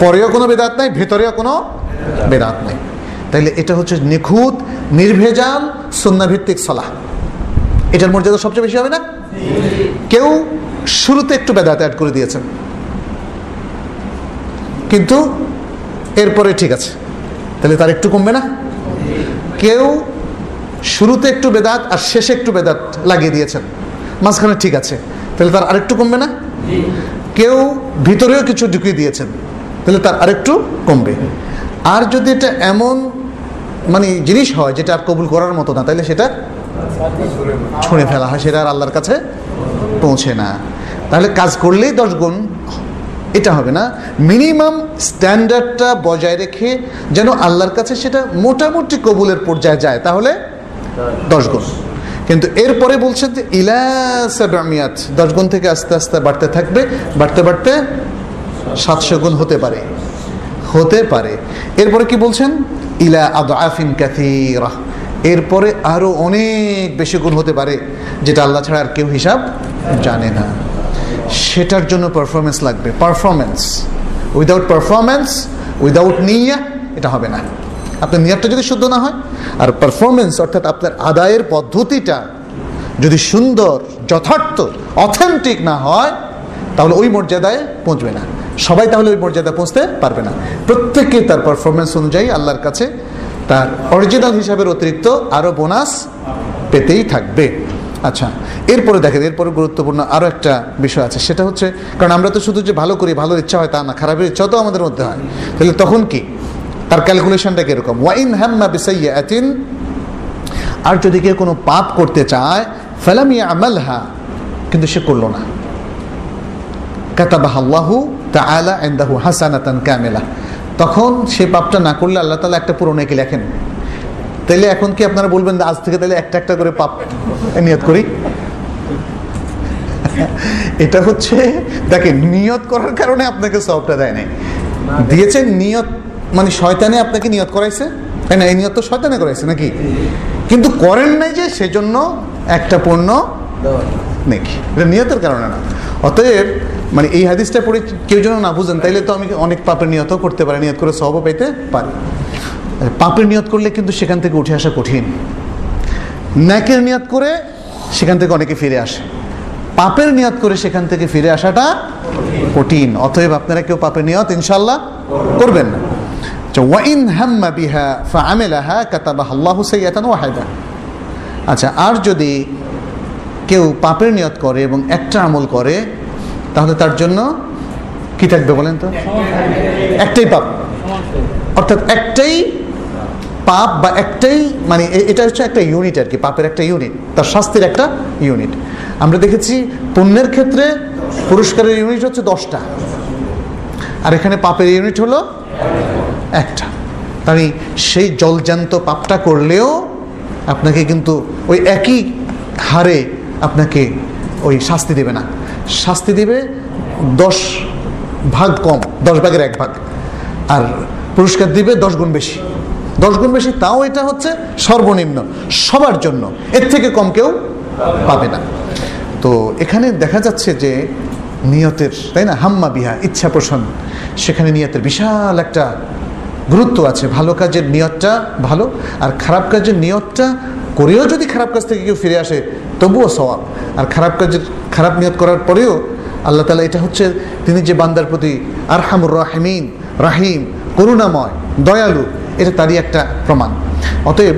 পরেও কোনো বেদাত নাই, ভেতরেও কোনো বেদাত নাই। তাইলে এটা হচ্ছে নিখুঁত, নির্ভেজাল সন্ন্যাভিত্তিক সলাহ। এটার মর্যাদা সবচেয়ে বেশি হবে না? কেউ শুরুতে একটু বেদাত অ্যাড করে দিয়েছেন। কিন্তু এরপরে ঠিক আছে। তাহলে তার একটু কমবে না? কেউ শুরুতে একটু বেদাত আর শেষে একটু বেদাত লাগিয়ে দিয়েছেন। মাঝখানে ঠিক আছে। তাহলে তার আরেকটু কমবে না? কেউ ভিতরেও কিছু ঢুকিয়ে দিয়েছেন। তাহলে তার আরেকটু কমবে। আর যদি এটা এমন মানে জিনিস হয় যেটা আর কবুল করার মতো না, তাহলে সেটা ছুঁড়ে ফেলা হয়, সেটা আর আল্লাহর কাছে পৌঁছে না। তাহলে কাজ করলেই দশ গুণ, এটা হবে না। মিনিমাম স্ট্যান্ডার্ডটা বজায় রেখে যেন আল্লাহর কাছে সেটা মোটামুটি কবুলের পর্যায়ে যায়, তাহলে দশ গুণ। কিন্তু এরপরে বলছেন যে ইলাসামিয়াত দশ গুণ থেকে আস্তে আস্তে বাড়তে থাকবে, বাড়তে বাড়তে সাতশো গুণ হতে পারে। হতে পারে। এরপরে কি বলছেন? ইলা আদ আফিন কাথীরা এরপরে আরও অনেক বেশি গুণ হতে পারে, যেটা আল্লাহ ছাড়া আর কেউ হিসাব জানে না। সেটার জন্য পারফরমেন্স লাগবে। পারফরমেন্স উইদাউট পারফরমেন্স উইদাউট নিয়া, এটা হবে না। আপনার নিয়ারটা যদি শুদ্ধ না হয়, আর পারফরমেন্স অর্থাৎ আপনার আদায়ের পদ্ধতিটা যদি সুন্দর, যথার্থ অথেন্টিক না হয়, তাহলে ওই মর্যাদায় পৌঁছবে না। সবাই তাহলে ওই মর্যাদায় পৌঁছতে পারবে না। প্রত্যেকে তার পারফরমেন্স অনুযায়ী আল্লাহর কাছে তার অরিজিনাল হিসাবের অতিরিক্ত আরও বোনাস পেতেই থাকবে। আচ্ছা এরপরে দেখেন, এরপরে গুরুত্বপূর্ণ আরও একটা বিষয় আছে, সেটা হচ্ছে, কারণ আমরা তো শুধু যে ভালো করি ভালোর ইচ্ছা হয় তা না, খারাপের ইচ্ছাও তো আমাদের মধ্যে হয়। তাহলে তখন কি? তার ক্যালকুলেশনটা কীরকম? ওয়াইন হাম্মা বিসাইয়াতিন আর যদি কেউ কোনো পাপ করতে চায়, ফেলামি আমালহা কিন্তু সে করল না। কাতাবাহ আল্লাহু তাআলা ইনদাহু হাসানাতান কামিলা। তখন সে পাপটা না করলে আল্লাহ তালা একটা পুরো নেকি লেখেন? তাইলে এখন কি আপনারা বলবেন আজ থেকে তাহলে একটা একটা করে পাপ নিয়ত করি? এটা হচ্ছে দেখেন নিয়ত করার কারণে আপনাকে সবটা দেয় নাই। দিয়েছেন নিয়ত মানে শয়তানে আপনাকে নিয়ত করাইছে? তাই না? এই নিয়ত তো শয়তানে করাইছে নাকি? কিন্তু করেন নাই যে সেজন্য একটা পণ্য নাকি? এটা নিয়তের কারণে না। অতএব মানে এই হাদিসটা পড়ে কেউ যেন না বুঝেন, তাইলে তো আমি অনেক পাপের নিয়ত করতে পারি, নিয়ত করে সবও পেতে পারি। পাপের নিয়ত করলে কিন্তু সেখান থেকে উঠে আসা কঠিন। ন্যাকের নিয়ত করে সেখান থেকে অনেকে ফিরে আসে। পাপের নিয়ত করে সেখান থেকে ফিরে আসাটা কঠিন। অতএব আপনারা কেউ পাপের নিয়ত ইনশাল্লাহ করবেন না। ওয়াইন হাম্মা বিহা ফাআমিলাহা কাতাবাহা আল্লাহু সাইয়াতান ওয়াহিদা। আচ্ছা আর যদি কেউ পাপের নিয়ত করে এবং একটা আমল করে, তাহলে তার জন্য কি থাকবে বলেন তো? একটাই পাপ। অর্থাৎ একটাই পাপ বা একটাই মানে এটা হচ্ছে একটা ইউনিট আর কি, পাপের একটা ইউনিট তার শাস্তির একটা ইউনিট আমরা দেখেছি পুণ্যের ক্ষেত্রে পুরস্কারের ইউনিট হচ্ছে দশটা। আর এখানে পাপের ইউনিট হলো একটা। তাই সেই জলজান্ত পাপটা করলেও আপনাকে কিন্তু ওই একই হারে আপনাকে ওই শাস্তি দেবে না। শাস্তি দেবে দশ ভাগ কম, দশ ভাগের এক ভাগ। আর পুরস্কার দিবে দশ গুণ বেশি। দশ গুণ বেশি, তাও এটা হচ্ছে সর্বনিম্ন, সবার জন্য। এর থেকে কম কেউ পাবে না। তো এখানে দেখা যাচ্ছে যে নিয়তের, তাই না? হাম্মা বিহা, ইচ্ছা পোষণ। সেখানে নিয়তের বিশাল একটা গুরুত্ব আছে। ভালো কাজের নিয়তটা ভালো, আর খারাপ কাজের নিয়তটা করেও যদি খারাপ কাজ থেকে কেউ ফিরে আসে, তবুও সওয়াব। আর খারাপ কাজের, খারাপ নিয়ত করার পরেও আল্লাহ তালা এটা হচ্ছে তিনি যে বান্দার প্রতি আরহামুর রাহিমিন, রাহিম, করুণাময়, দয়ালু, এটা তারই একটা প্রমাণ। অতএব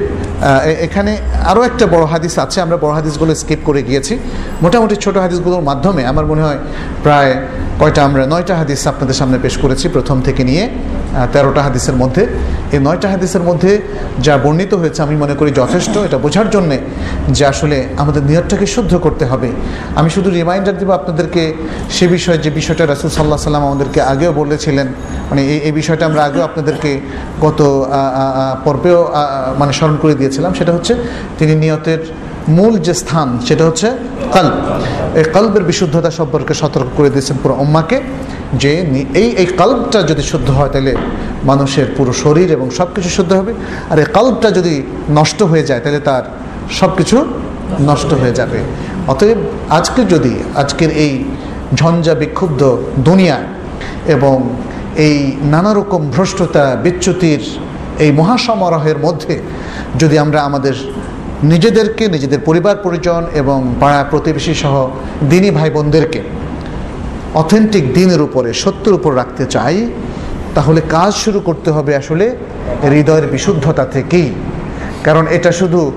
এখানে আরও একটা বড় হাদিস আছে, আমরা বড় হাদিসগুলো স্কিপ করে গিয়েছি। মোটামুটি ছোট হাদিসগুলোর মাধ্যমে, আমার মনে হয় প্রায় কয়টা আমরা, নয়টা হাদিস আপনাদের সামনে পেশ করেছি প্রথম থেকে নিয়ে। তেরোটা হাদিসের মধ্যে। এই নয়টা হাদিসের মধ্যে যা বর্ণিত হয়েছে, আমি মনে করি যথেষ্ট। এটা বোঝার জন্যে যে আসলে আমাদের নিয়তটাকে শুদ্ধ করতে হবে। আমি শুধু রিমাইন্ডার দেবো আপনাদেরকে সে বিষয়ে যে বিষয়টা রাসুল সাল্লাহ সাল্লাম আমাদেরকে আগেও বলেছিলেন। মানে এই এই বিষয়টা আমরা আগেও আপনাদেরকে গত পর্বেও মানে স্মরণ করে দিয়েছিলাম। সেটা হচ্ছে তিনি নিয়তের মূল যে স্থান, সেটা হচ্ছে কল্প এই কল্পের বিশুদ্ধতা সম্পর্কে সতর্ক করে দিয়েছেন পুরো উম্মাকে। যে এই এই কল্পটা যদি শুদ্ধ হয় তাহলে মানুষের পুরো শরীর এবং সব কিছু শুদ্ধ হবে। আর এই কল্পটা যদি নষ্ট হয়ে যায় তাহলে তার সব কিছু নষ্ট হয়ে যাবে। অতএব আজকে যদি, আজকের এই ঝঞ্ঝা বিক্ষুব্ধ দুনিয়া এবং এই নানা রকম ভ্রষ্টতা, বিচ্যুতির এই মহাসমারোহের মধ্যে যদি আমরা আমাদের নিজেদেরকে, নিজেদের পরিবার, পরিজন এবং পাড়া প্রতিবেশী সহ দিনী ভাই বোনদেরকে অথেন্টিক দিনের উপরে, সত্যের উপর রাখতে চাই, তাহলে কাজ শুরু করতে হবে আসলে হৃদয়ের বিশুদ্ধতা থেকেই। কারণ এটা শুধু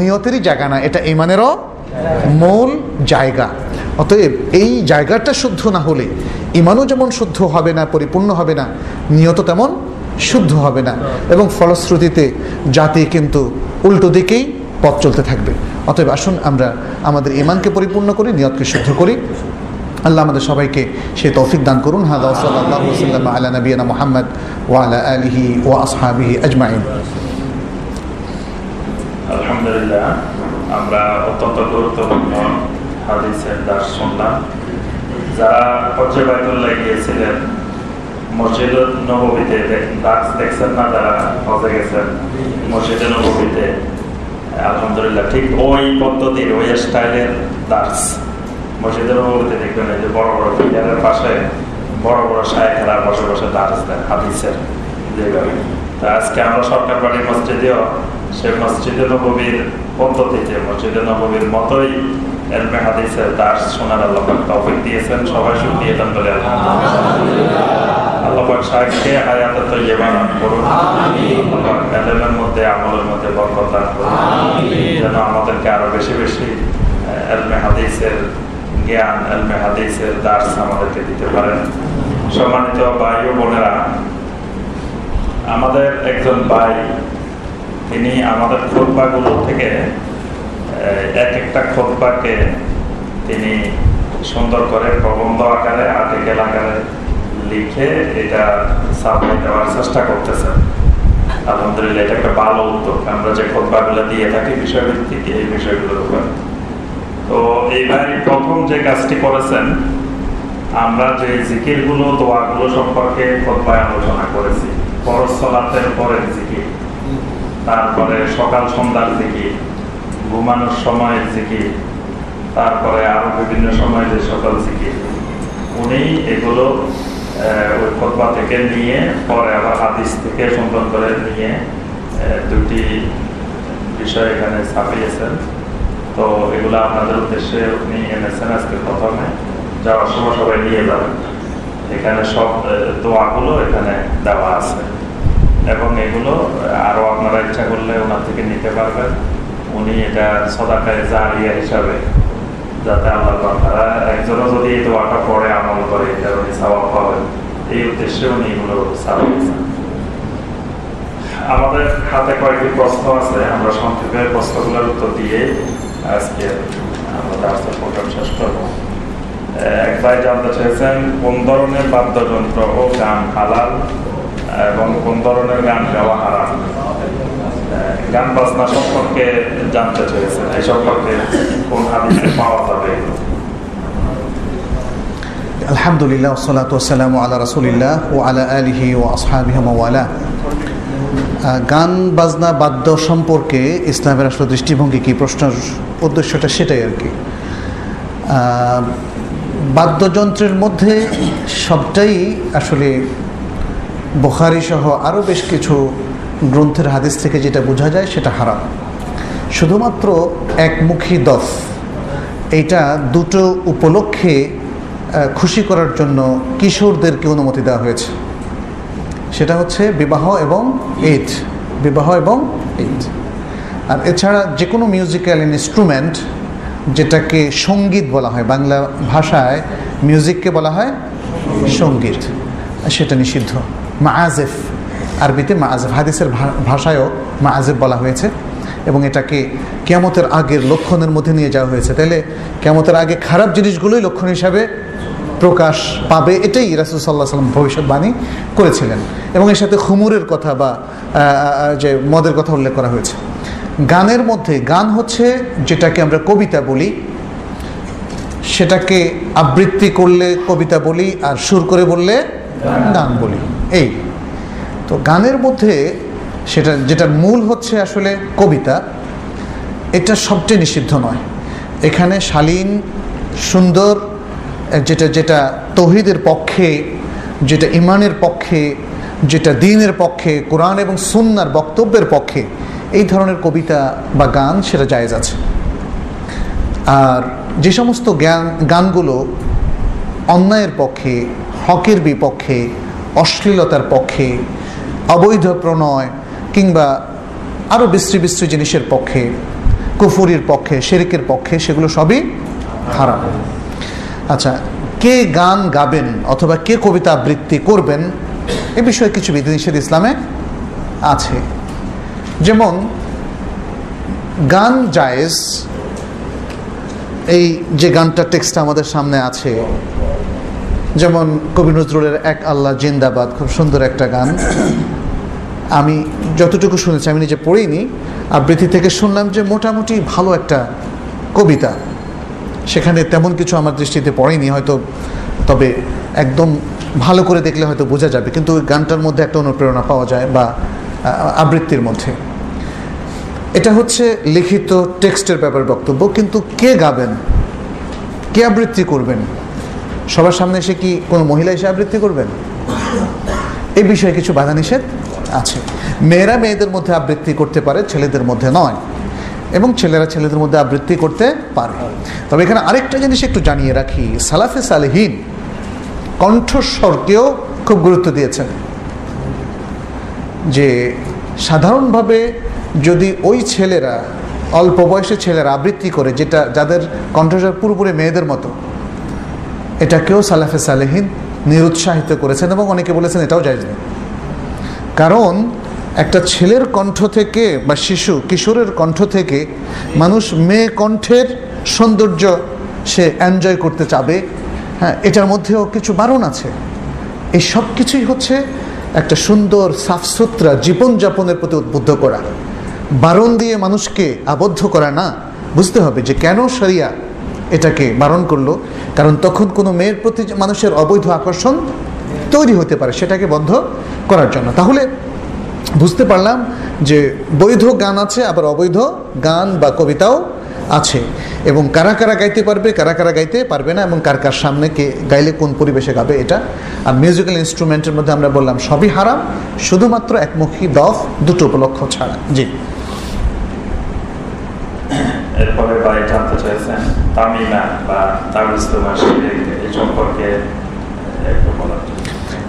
নিয়তেরই জায়গা না, এটা ইমানেরও মূল জায়গা। অতএব এই জায়গাটা শুদ্ধ না হলে, ইমানও যেমন শুদ্ধ হবে না, পরিপূর্ণ হবে না নিয়ত তেমন শুদ্ধ হবে না। এবং ফলশ্রুতিতে জাতি কিন্তু উল্টো দিকেই পথ চলতে থাকবে। অতএব আসুন আমরা আমাদের ইমানকে পরিপূর্ণ করি, নিয়তকে শুদ্ধ করি। আল্লাহ আমাদের সবাইকে সে তৌফিক দান করুন। হাদা সাল্লাহ সাল্লাম আলা নবীনা মোহাম্মদ আলিহি ও আসহাবিহি আজমাইন। আলহামদুলিল্লাহ, আমরা অত্যন্ত গুরুত্বপূর্ণ হাদিসের দাস শুনলাম। যারা হজ্জে বাইতুল্লাহ গিয়েছিলেন মসজিদ নবীতে ডাক্স দেখছেন না যারা হজে গেছেন? মসজিদে নবীতে আলহামদুলিল্লাহ, ঠিক ওই পদ্ধতির ওই স্টাইলের দার্স মসজিদে নবীতে দেখবেন এই যে বড় বড় ফিল্টারের পাশে বড় বড় সাহেবেরা বসে বসে দার্স দেন হাদিসের যেভাবে। তা আজকে আমরা সরকার বাড়ির মসজিদেও সে মসজিদে নবীর পদ্ধতিতে মসজিদে নবীর মতোই এলমে হাদিসের দাস তৌফিক দিয়েছেন। সবাই বলে সাহেবকে হায়াতে তো করুন। এলেমের মধ্যে আমলের মধ্যে বরকত দান করুন। যেন আমাদেরকে আরও বেশি বেশি এলমে হাদিসের জ্ঞান, এলমে হাদিসের দাস আমাদেরকে দিতে পারেন। সম্মানিত ভাই ও বোনেরা, আমাদের একজন ভাই, তিনি আমাদের খোদবাগুলো থেকে এক একটা খোদবাকে তিনি সুন্দর করে প্রবন্ধ আকারে আর্টিকেল আকারে লিখে এটা সাপ্লাই দেওয়ার চেষ্টা করতেছেন। আলহামদুলিল্লাহ, এটা একটা ভালো উদ্যোগ। আমরা যে খোদবাগুলো দিয়ে থাকি, বিষয়ভিত্তিক এই বিষয়গুলোর উপর। তো এই প্রথম যে কাজটি করেছেন, আমরা যে জিকিরগুলো, দোয়াগুলো সম্পর্কে আলোচনা করেছি। পরের জিকির, তারপরে সকাল সন্ধ্যার জিকির, ঘুমানোর সময়ের জিকির, তারপরে আরও বিভিন্ন সময় যে সকল জিকির। উনি এগুলো ওই খোদবা থেকে নিয়ে, পরে আবার হাদিস থেকে সুন্দর করে নিয়ে দুটি বিষয় এখানে ছাপিয়েছেন। তো এগুলো আপনাদের উদ্দেশ্যে উনি এনেছেন আজকে প্রথমে যাওয়ার সময় সবাই নিয়ে যাবেন। এখানে সব দোয়াগুলো এখানে দেওয়া আছে। এবং এগুলো আরও আপনারা ইচ্ছা করলে ওনার থেকে নিতে পারবেন। উনি এটা সদাকায় জারিয়া হিসাবে যাতে আল্লাহ তারা একজনও যদি এই দোয়াটা পড়ে, আমল করে, এটা উনি সাবাব পাবেন। এই উদ্দেশ্যে উনি এগুলো সাবাইছেন আমাদের হাতে কয়েকটি প্রশ্ন আছে। আমরা সংক্ষেপে প্রশ্নগুলোর উত্তর দিয়ে আজকে আমরা প্রোগ্রাম শেষ করব এক ভাই জানতে চেয়েছেন কোন ধরনের বাদ্যযন্ত্র ও গান হালাল এবং কোন ধরনের গান গাওয়া হারাম গান বাজনা সম্পর্কে জানতে চেয়েছেন এই সম্পর্কে কোন হাদিসে পাওয়া যাবে আলহামদুলিল্লাহ ওসলাত ওসালাম আল্লাহ রসুলিল্লাহ ও আলা আলিহি ও গান বাজনা বাদ্য সম্পর্কে ইসলামের আসলে দৃষ্টিভঙ্গি কি? প্রশ্নের উদ্দেশ্যটা সেটাই আর কি। বাদ্যযন্ত্রের মধ্যে সবটাই আসলে বোখারি সহ আরও বেশ কিছু গ্রন্থের হাদিস থেকে যেটা বোঝা যায় সেটা হারাম। শুধুমাত্র একমুখী দফ, এইটা দুটো উপলক্ষে খুশি করার জন্য কিশোরদেরকে অনুমতি দেওয়া হয়েছে। সেটা হচ্ছে বিবাহ এবং ঈদ বিবাহ এবং ঈদ আর এছাড়া যে কোনো মিউজিক্যাল ইনস্ট্রুমেন্ট যেটাকে সংগীত বলা হয়, বাংলা ভাষায় মিউজিককে বলা হয় সংগীত, সেটা নিষিদ্ধ। মাআজেফ আরবিতে মা মাআজেফ হাদিসের ভাষায়ও মাআজেফ বলা হয়েছে এবং এটাকে কেমতের আগের লক্ষণের মধ্যে নিয়ে যাওয়া হয়েছে। তাহলে কেমতের আগে খারাপ জিনিসগুলোই লক্ষণ হিসাবে প্রকাশ পাবে, এটাই রাসুল সাল্লাহ সাল্লাম ভবিষ্যৎবাণী করেছিলেন। এবং এর সাথে খুমুরের কথা বা যে মদের কথা উল্লেখ করা হয়েছে। গানের মধ্যে, গান হচ্ছে যেটাকে আমরা কবিতা বলি, সেটাকে আবৃত্তি করলে কবিতা বলি আর সুর করে বললে গান বলি। এই, তো গানের মধ্যে সেটা, যেটার মূল হচ্ছে আসলে কবিতা, এটা সবচেয়ে নিষিদ্ধ নয়। এখানে শালীন, সুন্দর, যেটা যেটা তহিদের পক্ষে, যেটা ইমানের পক্ষে, যেটা দিনের পক্ষে, কোরআন এবং সুন্নার বক্তব্যের পক্ষে এই ধরনের কবিতা বা গান সেটা জায়েজ আছে। আর যে সমস্ত জ্ঞান, গানগুলো অন্যায়ের পক্ষে, হকের বিপক্ষে, অশ্লীলতার পক্ষে, অবৈধ প্রণয় কিংবা আরও বিশ্রী বিশ্রী জিনিসের পক্ষে, কুফুরির পক্ষে, শেরিকের পক্ষে সেগুলো সবই খারাপ আচ্ছা কে গান গাবেন অথবা কে কবিতা আবৃত্তি করবেন এ বিষয়ে কিছু বিধিনিষেধ ইসলামে আছে। যেমন গান জায়েজ, এই যে গানটা টেক্সটটা আমাদের সামনে আছে, যেমন কবি নজরুলের এক আল্লাহ জিন্দাবাদ, খুব সুন্দর একটা গান। আমি যতটুকু শুনেছি, আমি নিজে পড়িনি, আবৃত্তি থেকে শুনলাম যে মোটামুটি ভালো একটা কবিতা। সেখানে তেমন কিছু আমার দৃষ্টিতে পড়েনি, হয়তো তবে একদম ভালো করে দেখলে হয়তো বোঝা যাবে, কিন্তু ওই গানটার মধ্যে একটা অনুপ্রেরণা পাওয়া যায় বা আবৃত্তির মধ্যে। এটা হচ্ছে লিখিত টেক্সটের ব্যাপারে বক্তব্য, কিন্তু কে গাবেন? কে আবৃত্তি করবেন? সবার সামনে এসে কি কোনো মহিলা এসে আবৃত্তি করবেন? এই বিষয়ে কিছু বাধা নিষেধ আছে। মেয়েরা মেয়েদের মধ্যে আবৃত্তি করতে পারে, ছেলেদের মধ্যে নয়। এবং ছেলেরা ছেলেদের মধ্যে আবৃত্তি করতে পারে। তবে এখানে আরেকটা জিনিস একটু জানিয়ে রাখি। সালাফে সালেহীন কণ্ঠস্বরকেও খুব গুরুত্ব দিয়েছেন। যে সাধারণভাবে যদি ওই ছেলেরা, অল্প বয়সের ছেলেরা আবৃত্তি করে, যেটা যাদের কণ্ঠস্বর পুরোপুরি মেয়েদের মতো, এটাকেও সালাফে সালেহীন নিরুৎসাহিত করেছেন এবং অনেকে বলেছেন এটাও নেই কারণ একটা ছেলের কণ্ঠ থেকে বা শিশু, কিশোরের কণ্ঠ থেকে মানুষ মেয়ে কণ্ঠের সৌন্দর্য সে এনজয় করতে চাবে। হ্যাঁ এটার মধ্যেও কিছু বারণ আছে। এই সব কিছুই হচ্ছে একটা সুন্দর সাফসুতরা জীবনযাপনের প্রতি উদ্বুদ্ধ করা। বারণ দিয়ে মানুষকে আবদ্ধ করা না, বুঝতে হবে যে কেন সারিয়া এটাকে বারণ করল। কারণ তখন কোনো মেয়ের প্রতি মানুষের অবৈধ আকর্ষণ তৈরি হতে পারে সেটাকে বন্ধ করার জন্য। তাহলে বুঝতে পারলাম যে বৈধ গান আছে, আবার অবৈধ গান বা কবিতাও আছে। এবং কারা কারা গাইতে পারবে, কারা কারা গাইতে পারবে না, এবং কার কার সামনে কে গাইলে কোন পরিবেশে গাবে এটা। আর মিউজিক্যাল ইনস্ট্রুমেন্টের মধ্যে আমরা বললাম, সবই হারাম, শুধুমাত্র একমুখী দফ দুটো উপলক্ষ ছাড়া। জি। এরপরে ভাই জানতে চাইছেন, তামিমা বা তাবিজ এই সম্পর্কে একটু বলার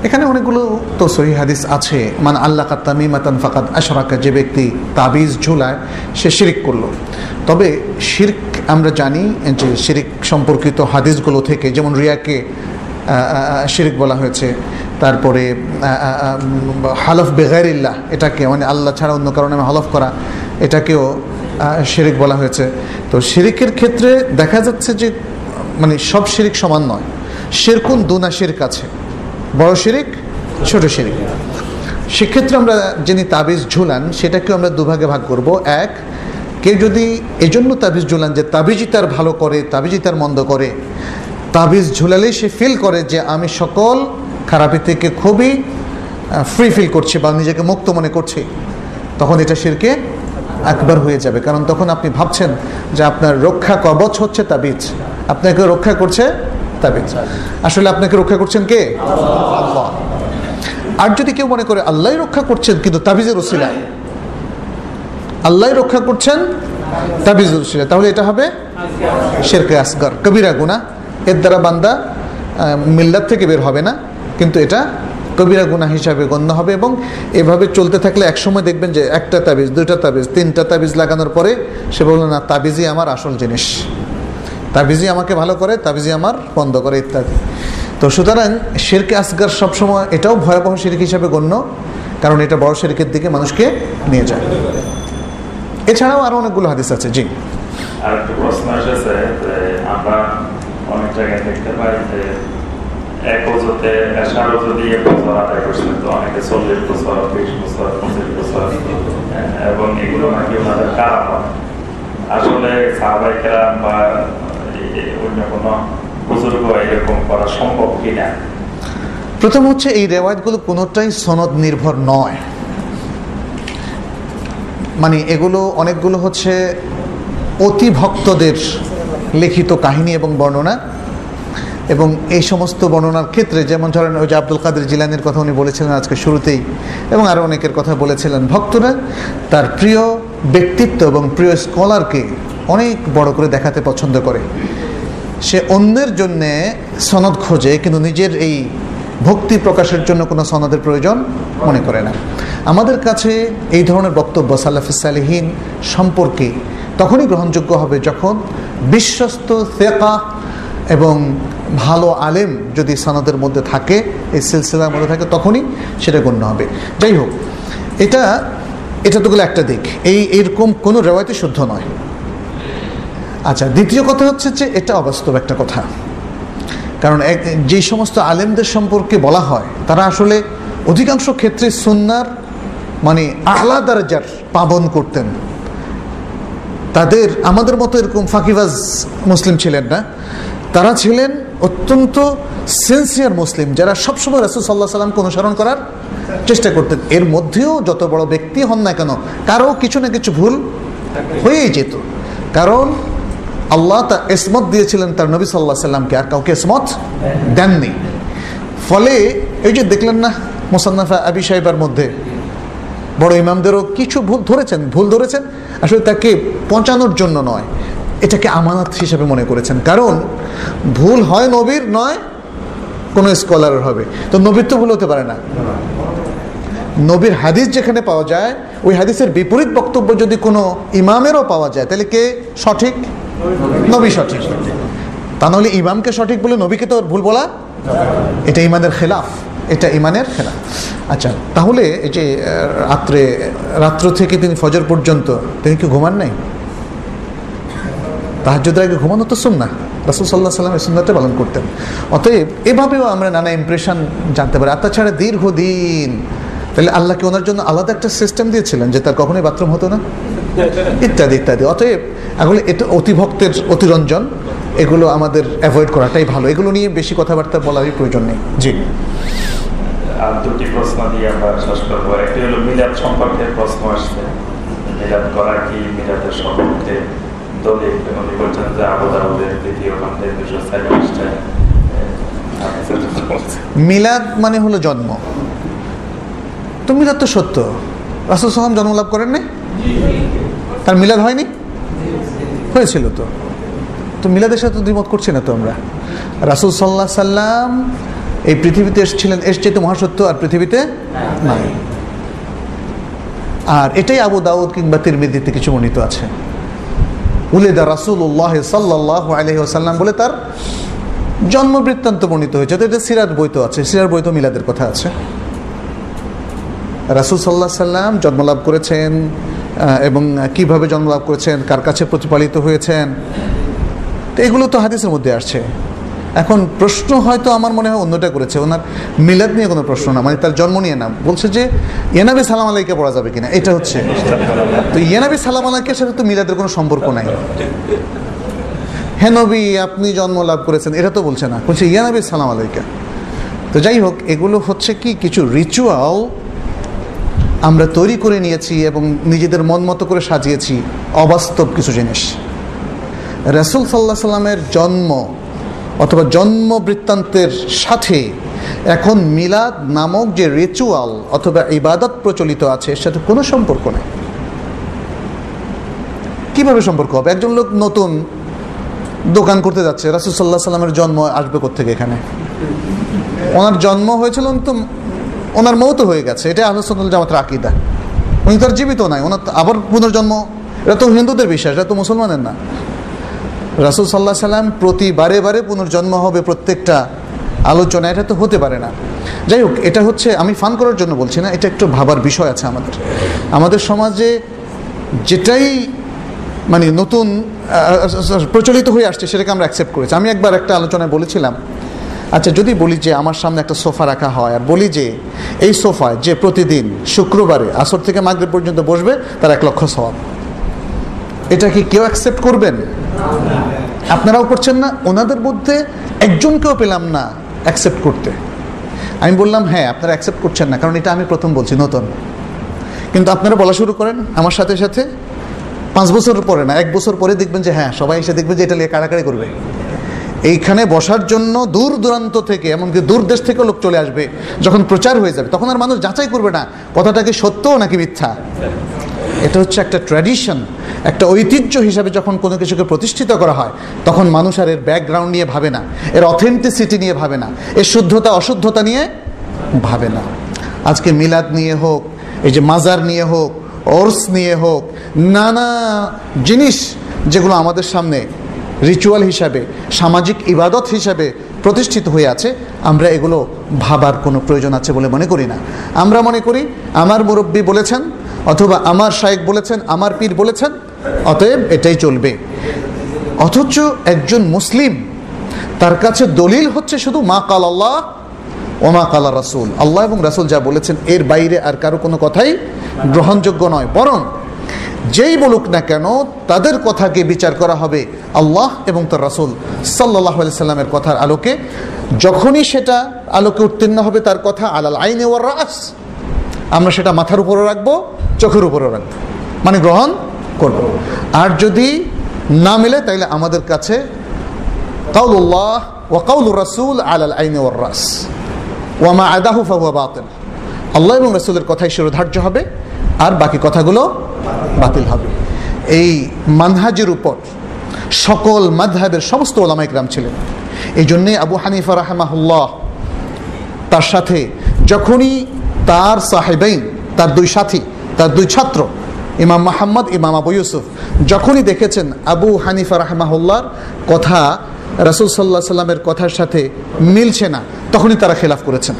এখানে অনেকগুলো তো সহি হাদিস আছে। মানে আল্লাহ তামিমাতান ফাকাদ আশরাকা, যে ব্যক্তি তাবিজ ঝুলায়, সে শিরিক করল। তবে শির্ক আমরা জানি যে শিরিক সম্পর্কিত হাদিসগুলো থেকে, যেমন রিয়াকে শিরিক বলা হয়েছে। তারপরে হালফ বেগারিল্লাহ এটাকে মানে আল্লাহ ছাড়া অন্য কারণে হলফ করা, এটাকেও শিরিক বলা হয়েছে। তো শিরিকের ক্ষেত্রে দেখা যাচ্ছে যে মানে সব শিরিক সমান নয়। শেরকুন দুনা শিরক আছে। বড় শিরিক, ছোট শিরিক। সেক্ষেত্রে আমরা যিনি তাবিজ ঝুলান, সেটাকেও আমরা দুভাগে ভাগ করব। এক, কেউ যদি এজন্য তাবিজ ঝুলান যে তাবিজই তার ভালো করে, তাবিজই তার মন্দ করে, তাবিজ ঝুলালেই সে ফিল করে যে আমি সকল খারাপি থেকে খুবই ফ্রি ফিল করছি বা নিজেকে মুক্ত মনে করছি, তখন এটা শিরকে একবার হয়ে যাবে। কারণ তখন আপনি ভাবছেন যে আপনার রক্ষা কবচ হচ্ছে তাবিজ। আপনাকে রক্ষা করছে তাবিজ। আসলে আপনাকে রক্ষা করছেন কে? আর যদি কেউ মনে করে আল্লাহ রক্ষা করছেন কিন্তু তাবিজের ওসিলায়। আল্লাহ রক্ষা করছেন তাবিজের ওসিলায়। তাহলে এটা হবে শেরকে আসগর, কবিরা গুনা এর দ্বারা বান্দা মিল্লাত থেকে বের হবে না। কিন্তু এটা কবিরা গুণা হিসাবে গণ্য হবে এবং এভাবে চলতে থাকলে একসময় দেখবেন যে একটা তাবিজ, দুইটা তাবিজ, তিনটা তাবিজ লাগানোর পরে সে বলল, না, তাবিজই আমার আসল জিনিস। তাবিজি আমাকে ভালো করে তাবিজি আমার বন্ধ করে, ইত্যাদি। তো সুতরাং শেরকে আসগার সবসময় এটাও ভয়াবহ শিরিক হিসাবে গণ্য, কারণ এটা বড় শিরিকের দিকে মানুষকে নিয়ে যায়। এছাড়াও আরও অনেকগুলো হাদিস আছে, জি। আর একটু প্রশ্ন এসেছে আমরা অনেক জায়গায় দেখতে পাই যে এক বছর আদায় করছেন তো অনেকে চল্লিশ বছর বিশ বছর পঁচিশ বছর এবং এগুলো নাকি ওনাদের কারা আসলে সাহবাইকেরা বা অন্য কোনো বুজুর্গ এরকম করা সম্ভব কিনা প্রথম হচ্ছে এই রেওয়ায়তগুলো কোনোটাই সনদ নির্ভর নয়। মানে এগুলো অনেকগুলো হচ্ছে অতিভক্তদের লিখিত কাহিনী এবং বর্ণনা। এবং এই সমস্ত বর্ণনার ক্ষেত্রে, যেমন ধরেন ওই যে আব্দুল কাদের জিলানির কথা উনি বলেছিলেন আজকে শুরুতেই, এবং আরও অনেকের কথা বলেছিলেন, ভক্তরা তার প্রিয় ব্যক্তিত্ব এবং প্রিয় স্কলারকে অনেক বড় করে দেখাতে পছন্দ করে। সে অন্যের জন্যে সনদ খোঁজে, কিন্তু নিজের এই ভক্তি প্রকাশের জন্য কোনো সনদের প্রয়োজন মনে করে না। আমাদের কাছে এই ধরনের বক্তব্য সালাফি সালেহীন সম্পর্কে তখনই গ্রহণযোগ্য হবে যখন বিশ্বস্ত সেকা এবং ভালো আলেম যদি সনদের মধ্যে থাকে, এই সিলসিলার মধ্যে থাকে, তখনই সেটা গণ্য হবে। যাই হোক, এটা এটা তো গেলে একটা দিক। এই, এরকম কোনো রেওয়ায়তে শুদ্ধ নয়। আচ্ছা দ্বিতীয় কথা হচ্ছে যে এটা অবাস্তব একটা কথা। কারণ এক যে সমস্ত আলেমদের সম্পর্কে বলা হয়, তারা আসলে অধিকাংশ ক্ষেত্রে সুন্নার মানে আহ্লা দরজার পাবন করতেন। তাদের, আমাদের মতো এরকম ফাঁকিবাজ মুসলিম ছিলেন না। তারা ছিলেন অত্যন্ত সিনসিয়ার মুসলিম, যারা সবসময় রাসুল সাল্লাহ সাল্লামকে অনুসরণ করার চেষ্টা করতেন। এর মধ্যেও যত বড় ব্যক্তি হন না কেন, কারও কিছু না কিছু ভুল হয়েই যেত। কারণ আল্লাহ তা এসমত দিয়েছিলেন তার নবী সাল্লাহ সাল্লামকে, আর কাউকে এসমত দেননি। ফলে এই যে দেখলেন না মোসান্নাফা আবি সাহেবার মধ্যে, বড় ইমামদেরও কিছু ভুল ধরেছেন ভুল ধরেছেন। আসলে তাকে পৌঁছানোর জন্য নয় এটাকে আমানত হিসেবে মনে করেছেন। কারণ ভুল হয় নবীর, নয় কোনো স্কলারের হবে। তো নবীর তো ভুল হতে পারে না। নবীর হাদিস যেখানে পাওয়া যায়, ওই হাদিসের বিপরীত বক্তব্য যদি কোনো ইমামেরও পাওয়া যায়, তাহলে কে সঠিক? নবী সঠিক। তা নাহলে ইমামকে সঠিক বলে নবীকে তো ভুল বলা এটা ইমানের খেলাফ, এটা ইমানের খেলাফ। আচ্ছা তাহলে এই যে রাত্রে, রাত্র থেকে তিনি ফজর পর্যন্ত তিনি কি ঘুমান নাই? তাহাজুদের আগে ঘুমানো তো শুন না রাসুল সাল্লাহ সাল্লাম এই সুন্নাতে পালন করতেন। অতএব এভাবেও আমরা নানা ইমপ্রেশন জানতে পারি। আর তাছাড়া দীর্ঘদিন তাহলে আল্লাহকে ওনার জন্য আলাদা একটা সিস্টেম দিয়েছিলেন যে তার কখনোই বাথরুম হতো না? ইত্যাদি ইত্যাদি। অতএব এগুলো এটা অতিভক্তের অতিরঞ্জন, এগুলো আমাদের অ্যাভয়েড করাটাই ভালো। এগুলো নিয়ে বেশি কথাবার্তা বলারই প্রয়োজন নেই। জি। আর দুটি প্রশ্ন দিয়ে আমরা শেষ করব। একটি হলো মিলাদ সম্পর্কে প্রশ্ন আসছে। মিলাদ করা কি মিলাদের সম্পর্কে? মিলাদ মানে হলো জন্ম। তো মিলাদ তো সত্য। রাসুল সালাম জন্মলাভ করেন নাই? তার মিলাদ হয়নি? হয়েছিল তো। তো মিলাদের সাথে দ্বিমত করছি না তো আমরা। রাসুল সাল্লাহ সাল্লাম এই পৃথিবীতে এসেছিলেন এসছে তো মহাসত্য আর পৃথিবীতে নাই। আর এটাই আবু দাউদ কিংবা তিরমিদিতে কিছু মনিত আছে। উলেদা রাসুল্লাহ সাল্লাহ আলহি আসাল্লাম বলে তার জন্ম বৃত্তান্ত বর্ণিত হয়েছে। তো এটা সিরার বৈত আছে। সিরার বৈত মিলাদের কথা আছে। রাসুল সাল্লাহ সাল্লাম জন্মলাভ করেছেন এবং কীভাবে জন্মলাভ করেছেন, কার কাছে প্রতিপালিত হয়েছেন, তো এগুলো তো হাদিসের মধ্যে আসছে। এখন প্রশ্ন হয়তো আমার মনে হয় অন্যটা করেছে। ওনার মিলাদ নিয়ে কোনো প্রশ্ন না মানে তার জন্ম নিয়ে না। বলছে যে ইয়ানাবি সালাম আলাইকে পড়া যাবে কিনা? এটা হচ্ছে। তো ইয়ানাবি সালাম আলাইকের সাথে তো মিলাদের কোনো সম্পর্ক নাই। হে নবী, আপনি জন্ম লাভ করেছেন, এটা তো বলছে না। বলছে ইয়ানাবি সালাম আলাইকা। তো যাই হোক, এগুলো হচ্ছে কি, কিছু রিচুয়াল আমরা তৈরি করে নিয়েছি এবং নিজেদের মন মতো করে সাজিয়েছি, অবাস্তব কিছু জিনিস। রাসুল সাল্লাহ সাল্লামের জন্ম অথবা জন্ম বৃত্তান্তের সাথে এখন মিলাদ নামক যে রিচুয়াল অথবা ইবাদত প্রচলিত আছে, এর সাথে কোনো সম্পর্ক নেই। কীভাবে সম্পর্ক হবে? একজন লোক নতুন দোকান করতে যাচ্ছে, রাসুল সাল্লাহ সাল্লামের জন্ম আসবে কোথেকে এখানে? ওনার জন্ম হয়েছিল তো, ওনার মৌত হয়ে গেছে এটা আলোচনা জামাতের আকিদা। উনি তো আর জীবিত নাই, ওনার আবার পুনর্জন্ম এটা তো হিন্দুদের বিশ্বাস এটা তো মুসলমানের না। রাসুল সাল্লাহ সাল্লাম প্রতি বারে বারে পুনর্জন্ম হবে প্রত্যেকটা আলোচনা, এটা তো হতে পারে না। যাই হোক, এটা হচ্ছে, আমি ফান করার জন্য বলছি না, এটা একটু ভাবার বিষয় আছে আমাদের। আমাদের সমাজে যেটাই মানে নতুন প্রচলিত হয়ে আসছে, সেটাকে আমরা অ্যাকসেপ্ট করেছি। আমি একবার একটা আলোচনায় বলেছিলাম আচ্ছা যদি বলি যে আমার সামনে একটা সোফা রাখা হয়, আর বলি যে এই সোফায় যে প্রতিদিন শুক্রবারে আসর থেকে মাগরিব পর্যন্ত বসবে, তার এক লক্ষ সওয়াব। এটা কি কেউ অ্যাকসেপ্ট করবেন? আপনারাও করছেন না, ওনাদের মধ্যে একজনকেও পেলাম না অ্যাকসেপ্ট করতে। আমি বললাম হ্যাঁ আপনারা অ্যাকসেপ্ট করছেন না, কারণ এটা আমি প্রথম বলছি, নতুন। কিন্তু আপনারা বলা শুরু করেন, আমার সাথে সাথে পাঁচ বছর পরে না, এক বছর পরে দেখবেন যে হ্যাঁ সবাই এসে দেখবে যে, এটা নিয়ে কাড়াকাড়ি করবে। এইখানে বসার জন্য দূর দূরান্ত থেকে, এমনকি দূর দেশ থেকেও লোক চলে আসবে, যখন প্রচার হয়ে যাবে, তখন আর মানুষ যাচাই করবে না, কথাটা কি সত্য নাকি মিথ্যা? এটা হচ্ছে একটা ট্র্যাডিশন একটা ঐতিহ্য হিসাবে যখন কোনো কিছুকে প্রতিষ্ঠিত করা হয়, তখন মানুষ আর এর ব্যাকগ্রাউন্ড নিয়ে ভাবে না, এর অথেন্টিসিটি নিয়ে ভাবে না, এর শুদ্ধতা, অশুদ্ধতা নিয়ে ভাবে না। আজকে মিলাদ নিয়ে হোক, এই যে মাজার নিয়ে হোক, ওর্স নিয়ে হোক, নানা জিনিস যেগুলো আমাদের সামনে রিচুয়াল হিসাবে, সামাজিক ইবাদত হিসাবে প্রতিষ্ঠিত হয়ে আছে, আমরা এগুলো ভাবার কোনো প্রয়োজন আছে বলে মনে করি না। আমরা মনে করি, আমার মুরব্বী বলেছেন, অথবা আমার শায়েক বলেছেন, আমার পীর বলেছেন, অতএব এটাই চলবে। অথচ একজন মুসলিম, তার কাছে দলিল হচ্ছে শুধু মা কাল আল্লাহ ওমা কালা রাসুল। আল্লাহ এবং রাসুল যা বলেছেন, এর বাইরে আর কারও কোনো কথাই গ্রহণযোগ্য নয়। বরং যেই বলুক না কেন, তাদের কথাকে বিচার করা হবে আল্লাহ এবং তার রাসুল সাল্লাহ সাল্লামের কথার আলোকে। যখনই সেটা আলোকে উত্তীর্ণ হবে তার কথা, আলাল আইনে ওয়ার রাস। আমরা সেটা মাথার উপরে রাখব, চোখের উপরে রাখব। মানে গ্রহণ করব। আর যদি না মিলে, তাইলে আমাদের কাছে কাউল্লাহ ওয়া কাউলুর রাসুল আলাল আইনে ওয়ার রাস। ওয়ামা আদাহু ফাহুয়া বাতিল। আল্লাহ এবং রসুলের কথাই শিরোধার্য হবে। আর বাকি কথাগুলো বাতিল হবে। এই মানহাজের উপর সকল মাধাবের সমস্ত ওলামাইকরাম ছিলেন। এই জন্যে আবু হানিফা রাহমাহুল্লাহ তার সাথে যখনই তার সাহেবাইন, তার দুই সাথী, তার দুই ছাত্র, ইমাম মাহমদ ইমাম আবু ইউসুফ, যখনই দেখেছেন আবু হানিফা রাহমাহুল্লার কথা, রাসুল সাল্লাহ সাল্লামের কথার সাথে মিলছে না, তখনই তারা খেলাফ করেছেন।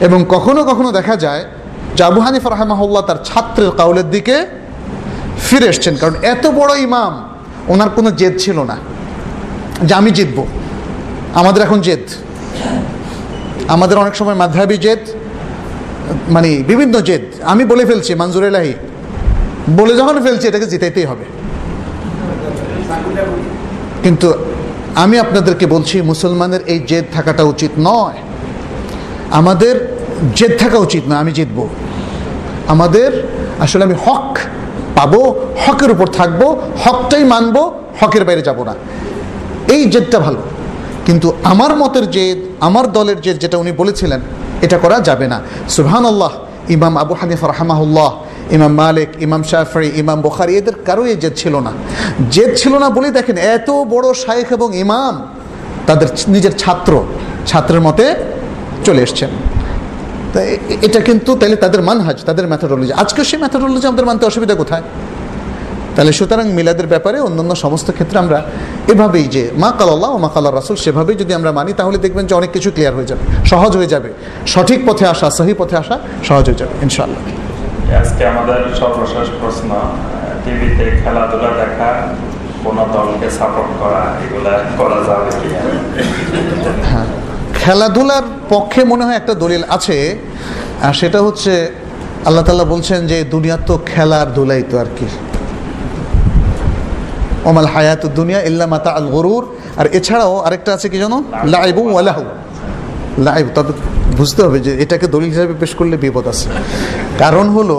এবং কখনো কখনো দেখা যায় আবু হানিফা রাহমাহুল্লাহ তার ছাত্রের কাউলের দিকে ফিরে এসছেন। কারণ এত বড় ইমাম, ওনার কোনো জেদ ছিল না যে আমি জিতব। আমাদের এখন জেদ। আমাদের অনেক সময় মাধাবি জেদ মানে বিভিন্ন জেদ। আমি বলে ফেলছি, মানজুর এলাহি, বলে যখন ফেলছি, এটাকে জিতাইতেই হবে। কিন্তু আমি আপনাদেরকে বলছি, মুসলমানের এই জেদ থাকাটা উচিত নয়। আমাদের জেদ থাকা উচিত না, আমি জিতব। আমাদের আসলে আমি হক পাবো, হকের উপর থাকব, হকটাই মানবো, হকের বাইরে যাব না। এই জেদটা ভালো। কিন্তু আমার মতের জেদ, আমার দলের জেদ যেটা উনি বলেছিলেন, এটা করা যাবে না। সুবহান আল্লাহ ইমাম আবু হানিফ রহমাহুল্লাহ, ইমাম মালিক, ইমাম শাফরি ইমাম বোখারি, এদের কারও এই জেদ ছিল না। জেদ ছিল না বলে দেখেন, এত বড় শায়েখ এবং ইমাম তাদের নিজের ছাত্র, ছাত্রের মতে চলে এসছেন। তাই এটা কিন্তু তাহলে তাদের মানহাজ তাদের ম্যাথোডোলজি আজকে সেই ম্যাথোডোলজি আমাদের মানতে অসুবিধা কোথায়? তাহলে সুতরাং মিলাদের ব্যাপারে অন্যান্য সমস্ত ক্ষেত্রে আমরা এভাবেই যে মা কাল্লাহ ও মা কাল্লা রাসুল সেভাবেই যদি আমরা মানি তাহলে দেখবেন যে অনেক কিছু ক্লিয়ার হয়ে যাবে সহজ হয়ে যাবে। সঠিক পথে আসা সহি পথে আসা সহজ হয়ে যাবে ইনশাল্লাহ আজকে আমাদের সর্বশেষ প্রশ্ন টিভিতে খেলাধুলা দেখা কোন দলকে সাপোর্ট করা এগুলা করা যাবে কি? হ্যাঁ। খেলাধুলার পক্ষে মনে হয় একটা দলিল আছে, আর সেটা হচ্ছে আল্লাহ তাল্লাহ বলছেন যে দুনিয়া তো খেলার ধুলাই তো আর কি। ওমাল হায়াত দুনিয়া ইল্লা মাতা আল গরুর। আর এছাড়াও আরেকটা আছে কি জানো? লাইবু ওয়ালাহু লাইব, তবে বুঝতে হবে যে এটাকে দলিল হিসাবে পেশ করলে বিপদ আছে। কারণ হলো,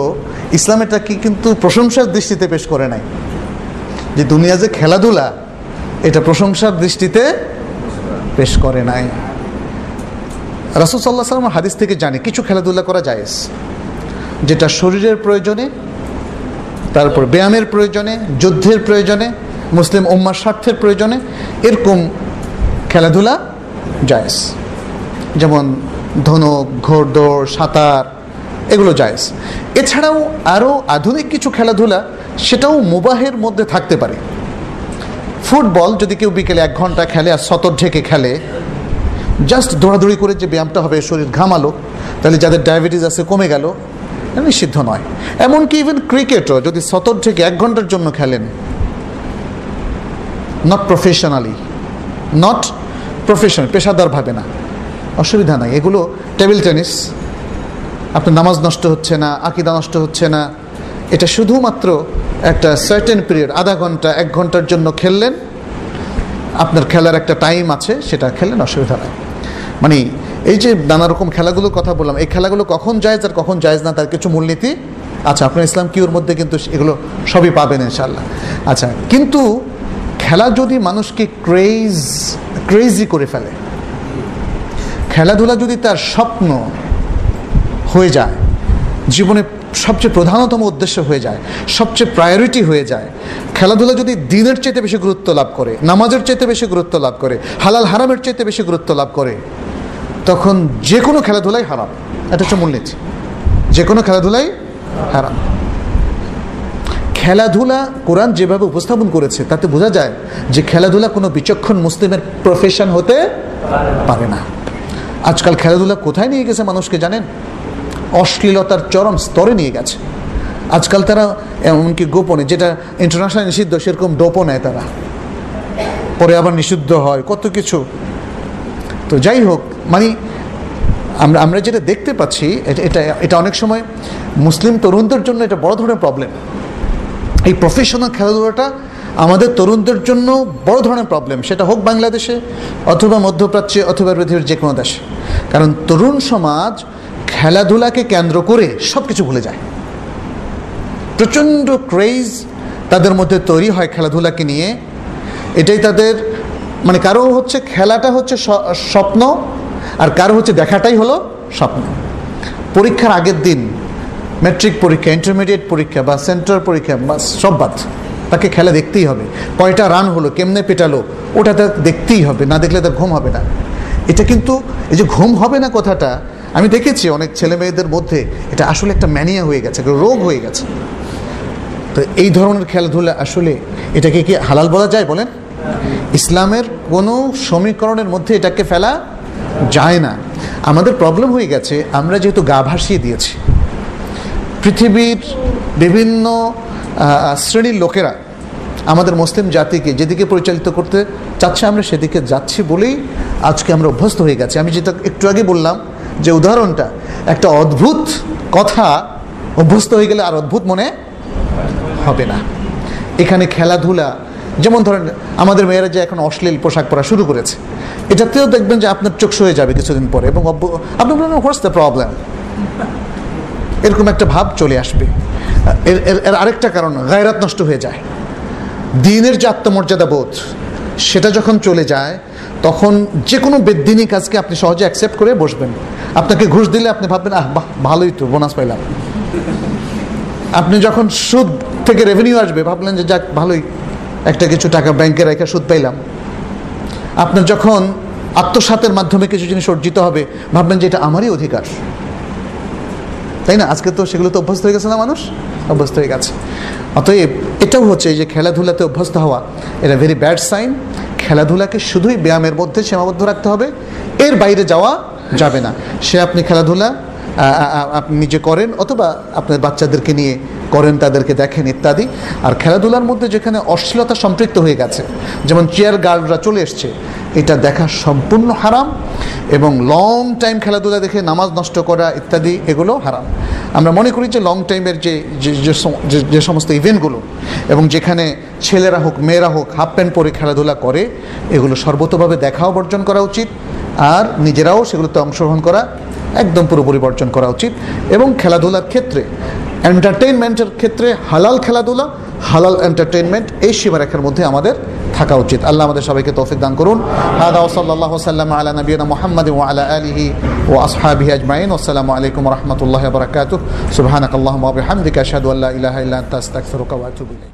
ইসলাম এটাকে কিন্তু প্রশংসার দৃষ্টিতে পেশ করে নাই। যে দুনিয়া যে খেলাধুলা, এটা প্রশংসার দৃষ্টিতে পেশ করে নাই। রাসুল সাল্লাহ সাল্লাম হাদিস থেকে জানে কিছু খেলাধুলা করা যায় যেটা শরীরের প্রয়োজনে, তারপর ব্যায়ামের প্রয়োজনে, যুদ্ধের প্রয়োজনে, মুসলিম উম্মার স্বার্থের প্রয়োজনে এরকম খেলাধুলা জায়েজ। যেমন ধনুক, ঘোড়দৌড়, সাঁতার, এগুলো জায়েজ। এছাড়াও আরও আধুনিক কিছু খেলাধুলা সেটাও মুবাহের মধ্যে থাকতে পারে। ফুটবল যদি কেউ বিকেলে এক ঘণ্টা খেলে আর সতর ঢেকে খেলে জাস্ট দৌড়াদৌড়ি করে যে ব্যায়ামটা হবে, শরীর ঘামালো, তাহলে যাদের ডায়াবেটিস আছে কমে গেল নিষিদ্ধ নয়। এমনকি ইভেন ক্রিকেটও যদি সতর থেকে এক ঘণ্টার জন্য খেলেন নট প্রফেশনালি নট প্রফেশনাল পেশাদারভাবে না। অসুবিধা নাই। এগুলো টেবিল টেনিস আপনার নামাজ নষ্ট হচ্ছে না, আকিদা নষ্ট হচ্ছে না। এটা শুধুমাত্র একটা সার্টেন পিরিয়ড আধা ঘণ্টা, এক ঘণ্টার জন্য খেললেন, আপনার খেলার একটা টাইম আছে, সেটা খেললেন, অসুবিধা নাই। মানে এই যে নানা রকম খেলাগুলোর কথা বললাম, এই খেলাগুলো কখন জায়জ আর কখন জায়জ না তার কিছু মূলনীতি? আচ্ছা আপনার ইসলাম কিউর মধ্যে কিন্তু এগুলো সবই পাবেন ইনশাল্লাহ আচ্ছা কিন্তু খেলা যদি মানুষকে ক্রেজ ক্রেজি করে ফেলে, খেলাধুলা যদি তার স্বপ্ন হয়ে যায়, জীবনে সবচেয়ে প্রধানতম উদ্দেশ্য হয়ে যায়, সবচেয়ে প্রায়োরিটি হয়ে যায়, খেলাধুলা যদি দিনের চাইতে বেশি গুরুত্ব লাভ করে, নামাজের চাইতে বেশি গুরুত্ব লাভ করে, হালাল হারামের চাইতে বেশি গুরুত্ব লাভ করে তখন যে কোনো খেলাধুলাই হারাম। এটা হচ্ছে মূলনীতি যে কোনো খেলাধুলাই হারাম। খেলাধুলা কোরআন যেভাবে উপস্থাপন করেছে, তাতে বোঝা যায় যে খেলাধুলা কোনো বিচক্ষণ মুসলিমের প্রফেশন হতে পারে না। আজকাল খেলাধুলা কোথায় নিয়ে গেছে মানুষকে জানেন? অশ্লীলতার চরম স্তরে নিয়ে গেছে। আজকাল তারা এমনকি গোপনে, যেটা ইন্টারন্যাশনাল নিষিদ্ধ, সেরকম ডোপও নেয় তারা। পরে আবার নিষিদ্ধ হয়, কত কিছু। তো যাই হোক মানে আমরা আমরা যেটা দেখতে পাচ্ছি, এটা এটা অনেক সময় মুসলিম তরুণদের জন্য এটা বড় ধরনের প্রবলেম এই প্রফেশনাল খেলাধুলাটা আমাদের তরুণদের জন্য বড় ধরনের প্রবলেম সেটা হোক বাংলাদেশে, অথবা মধ্যপ্রাচ্যে, অথবা পৃথিবীর যে কোনো দেশে। কারণ তরুণ সমাজ খেলাধুলাকে কেন্দ্র করে সব কিছু ভুলে যায়। প্রচণ্ড ক্রেজ তাদের মধ্যে তৈরি হয় খেলাধুলাকে নিয়ে। এটাই তাদের মানে কারও হচ্ছে খেলাটা হচ্ছে স্বপ্ন আর কারও হচ্ছে দেখাটাই হলো স্বপ্ন। পরীক্ষার আগের দিন ম্যাট্রিক পরীক্ষা ইন্টারমিডিয়েট পরীক্ষা বা সেন্টার পরীক্ষা বা সব বাদ। তাকে খেলা দেখতেই হবে। কয়টা রান হলো, কেমনে পেটালো, ওটা তার দেখতেই হবে, না দেখলে তার ঘুম হবে না। এটা কিন্তু, এই যে ঘুম হবে না কথাটা, আমি দেখেছি অনেক ছেলে মেয়েদের মধ্যে এটা আসলে একটা ম্যানিয়া হয়ে গেছে, একটা রোগ হয়ে গেছে। তো এই ধরনের খেলাধুলা আসলে এটাকে কি হালাল বলা যায় বলেন? ইসলামের কোনো সমীকরণের মধ্যে এটাকে ফেলা যায় না। আমাদের প্রবলেম হয়ে গেছে, আমরা যেহেতু গা ভাসিয়ে দিয়েছি। পৃথিবীর বিভিন্ন শ্রেণির লোকেরা আমাদের মুসলিম জাতিকে যেদিকে পরিচালিত করতে চাচ্ছে, আমরা সেদিকে যাচ্ছি বলেই আজকে আমরা অভ্যস্ত হয়ে গেছি। আমি যেটা একটু আগে বললাম যে উদাহরণটা, একটা অদ্ভুত কথা অভ্যস্ত হয়ে গেলে আর অদ্ভুত মনে হবে না। এখানে খেলাধুলা যেমন ধরেন, আমাদের মেয়েরা যে এখন অশ্লীল পোশাক পরা শুরু করেছে, এটাতেও দেখবেন যে আপনার চোখ হয়ে যাবে কিছুদিন পরে এবং আপনি বলবেন হোয়াটস দ্য প্রবলেম এরকম একটা ভাব চলে আসবে। এর এর আরেকটা কারণ, গায়রাত নষ্ট হয়ে যায়। দিনের যে আত্মমর্যাদা বোধ, সেটা যখন চলে যায়, তখন যে কোনো বেদিনী কাজকে আপনি সহজে অ্যাকসেপ্ট করে বসবেন। আপনাকে ঘুষ দিলে আপনি ভাববেন, আহ, বাহ, ভালোই তো বোনাস পাইলাম। আপনি যখন সুদ থেকে রেভিনিউ আসবে, ভাবলেন যে, যাক, ভালোই। একটা কিছু টাকা ব্যাংকে রেখে সুদ পাইলাম। আপনার যখন আত্মসাতের মাধ্যমে কিছু জিনিস অর্জিত হবে, ভাববেন যে এটা আমারই অধিকার। তাই না? আজকে তো সেগুলো তো অভ্যস্ত হয়ে গেছে না মানুষ? অভ্যস্ত হয়ে গেছে। অতএব এটাও হচ্ছে যে খেলাধুলাতে অভ্যস্ত হওয়া, এটা ভেরি ব্যাড সাইন খেলাধুলাকে শুধুই ব্যায়ামের মধ্যে সীমাবদ্ধ রাখতে হবে, এর বাইরে যাওয়া যাবে না। সে আপনি খেলাধুলা আপনি নিজে করেন অথবা আপনার বাচ্চাদেরকে নিয়ে করেন, তাদেরকে দেখেন ইত্যাদি। আর খেলাধুলার মধ্যে যেখানে অশ্লীলতা সম্পৃক্ত হয়ে গেছে, যেমন চেয়ার গার্ডরা চলে এসছে, এটা দেখা সম্পূর্ণ হারাম এবং লং টাইম খেলাধুলা দেখে নামাজ নষ্ট করা ইত্যাদি, এগুলো হারাম। আমরা মনে করি যে লং টাইমের যে যে সমস্ত ইভেন্টগুলো এবং যেখানে ছেলেরা হোক, মেয়েরা হোক হাফ প্যান্ট পরে খেলাধুলা করে, এগুলো সর্বতভাবে দেখাও বর্জন করা উচিত আর নিজেরাও সেগুলোতে অংশগ্রহণ করা একদম পুরোপুরি বর্জন করা উচিত এবং খেলাধুলার ক্ষেত্রে এন্টারটেইনমেন্টের ক্ষেত্রে হালাল খেলাধুলা, হালাল এন্টারটেইনমেন্ট এই সীমারেখার মধ্যে আমাদের থাকা উচিত। আল্লাহ আমাদের সবাইকে তৌফিক দান করুন। হাদা ওসল্লাহ সাল্লাম আলা নবীনা মোহাম্মদ ও আলা আলহি ও আসহাবি আজমাইন। আসসালামু আলাইকুম রহমতুল্লাহ বরকাত সুবাহ আল্লাহ ওয়া বিহামদিকা আল্লাহ ইলাহ ইল্লা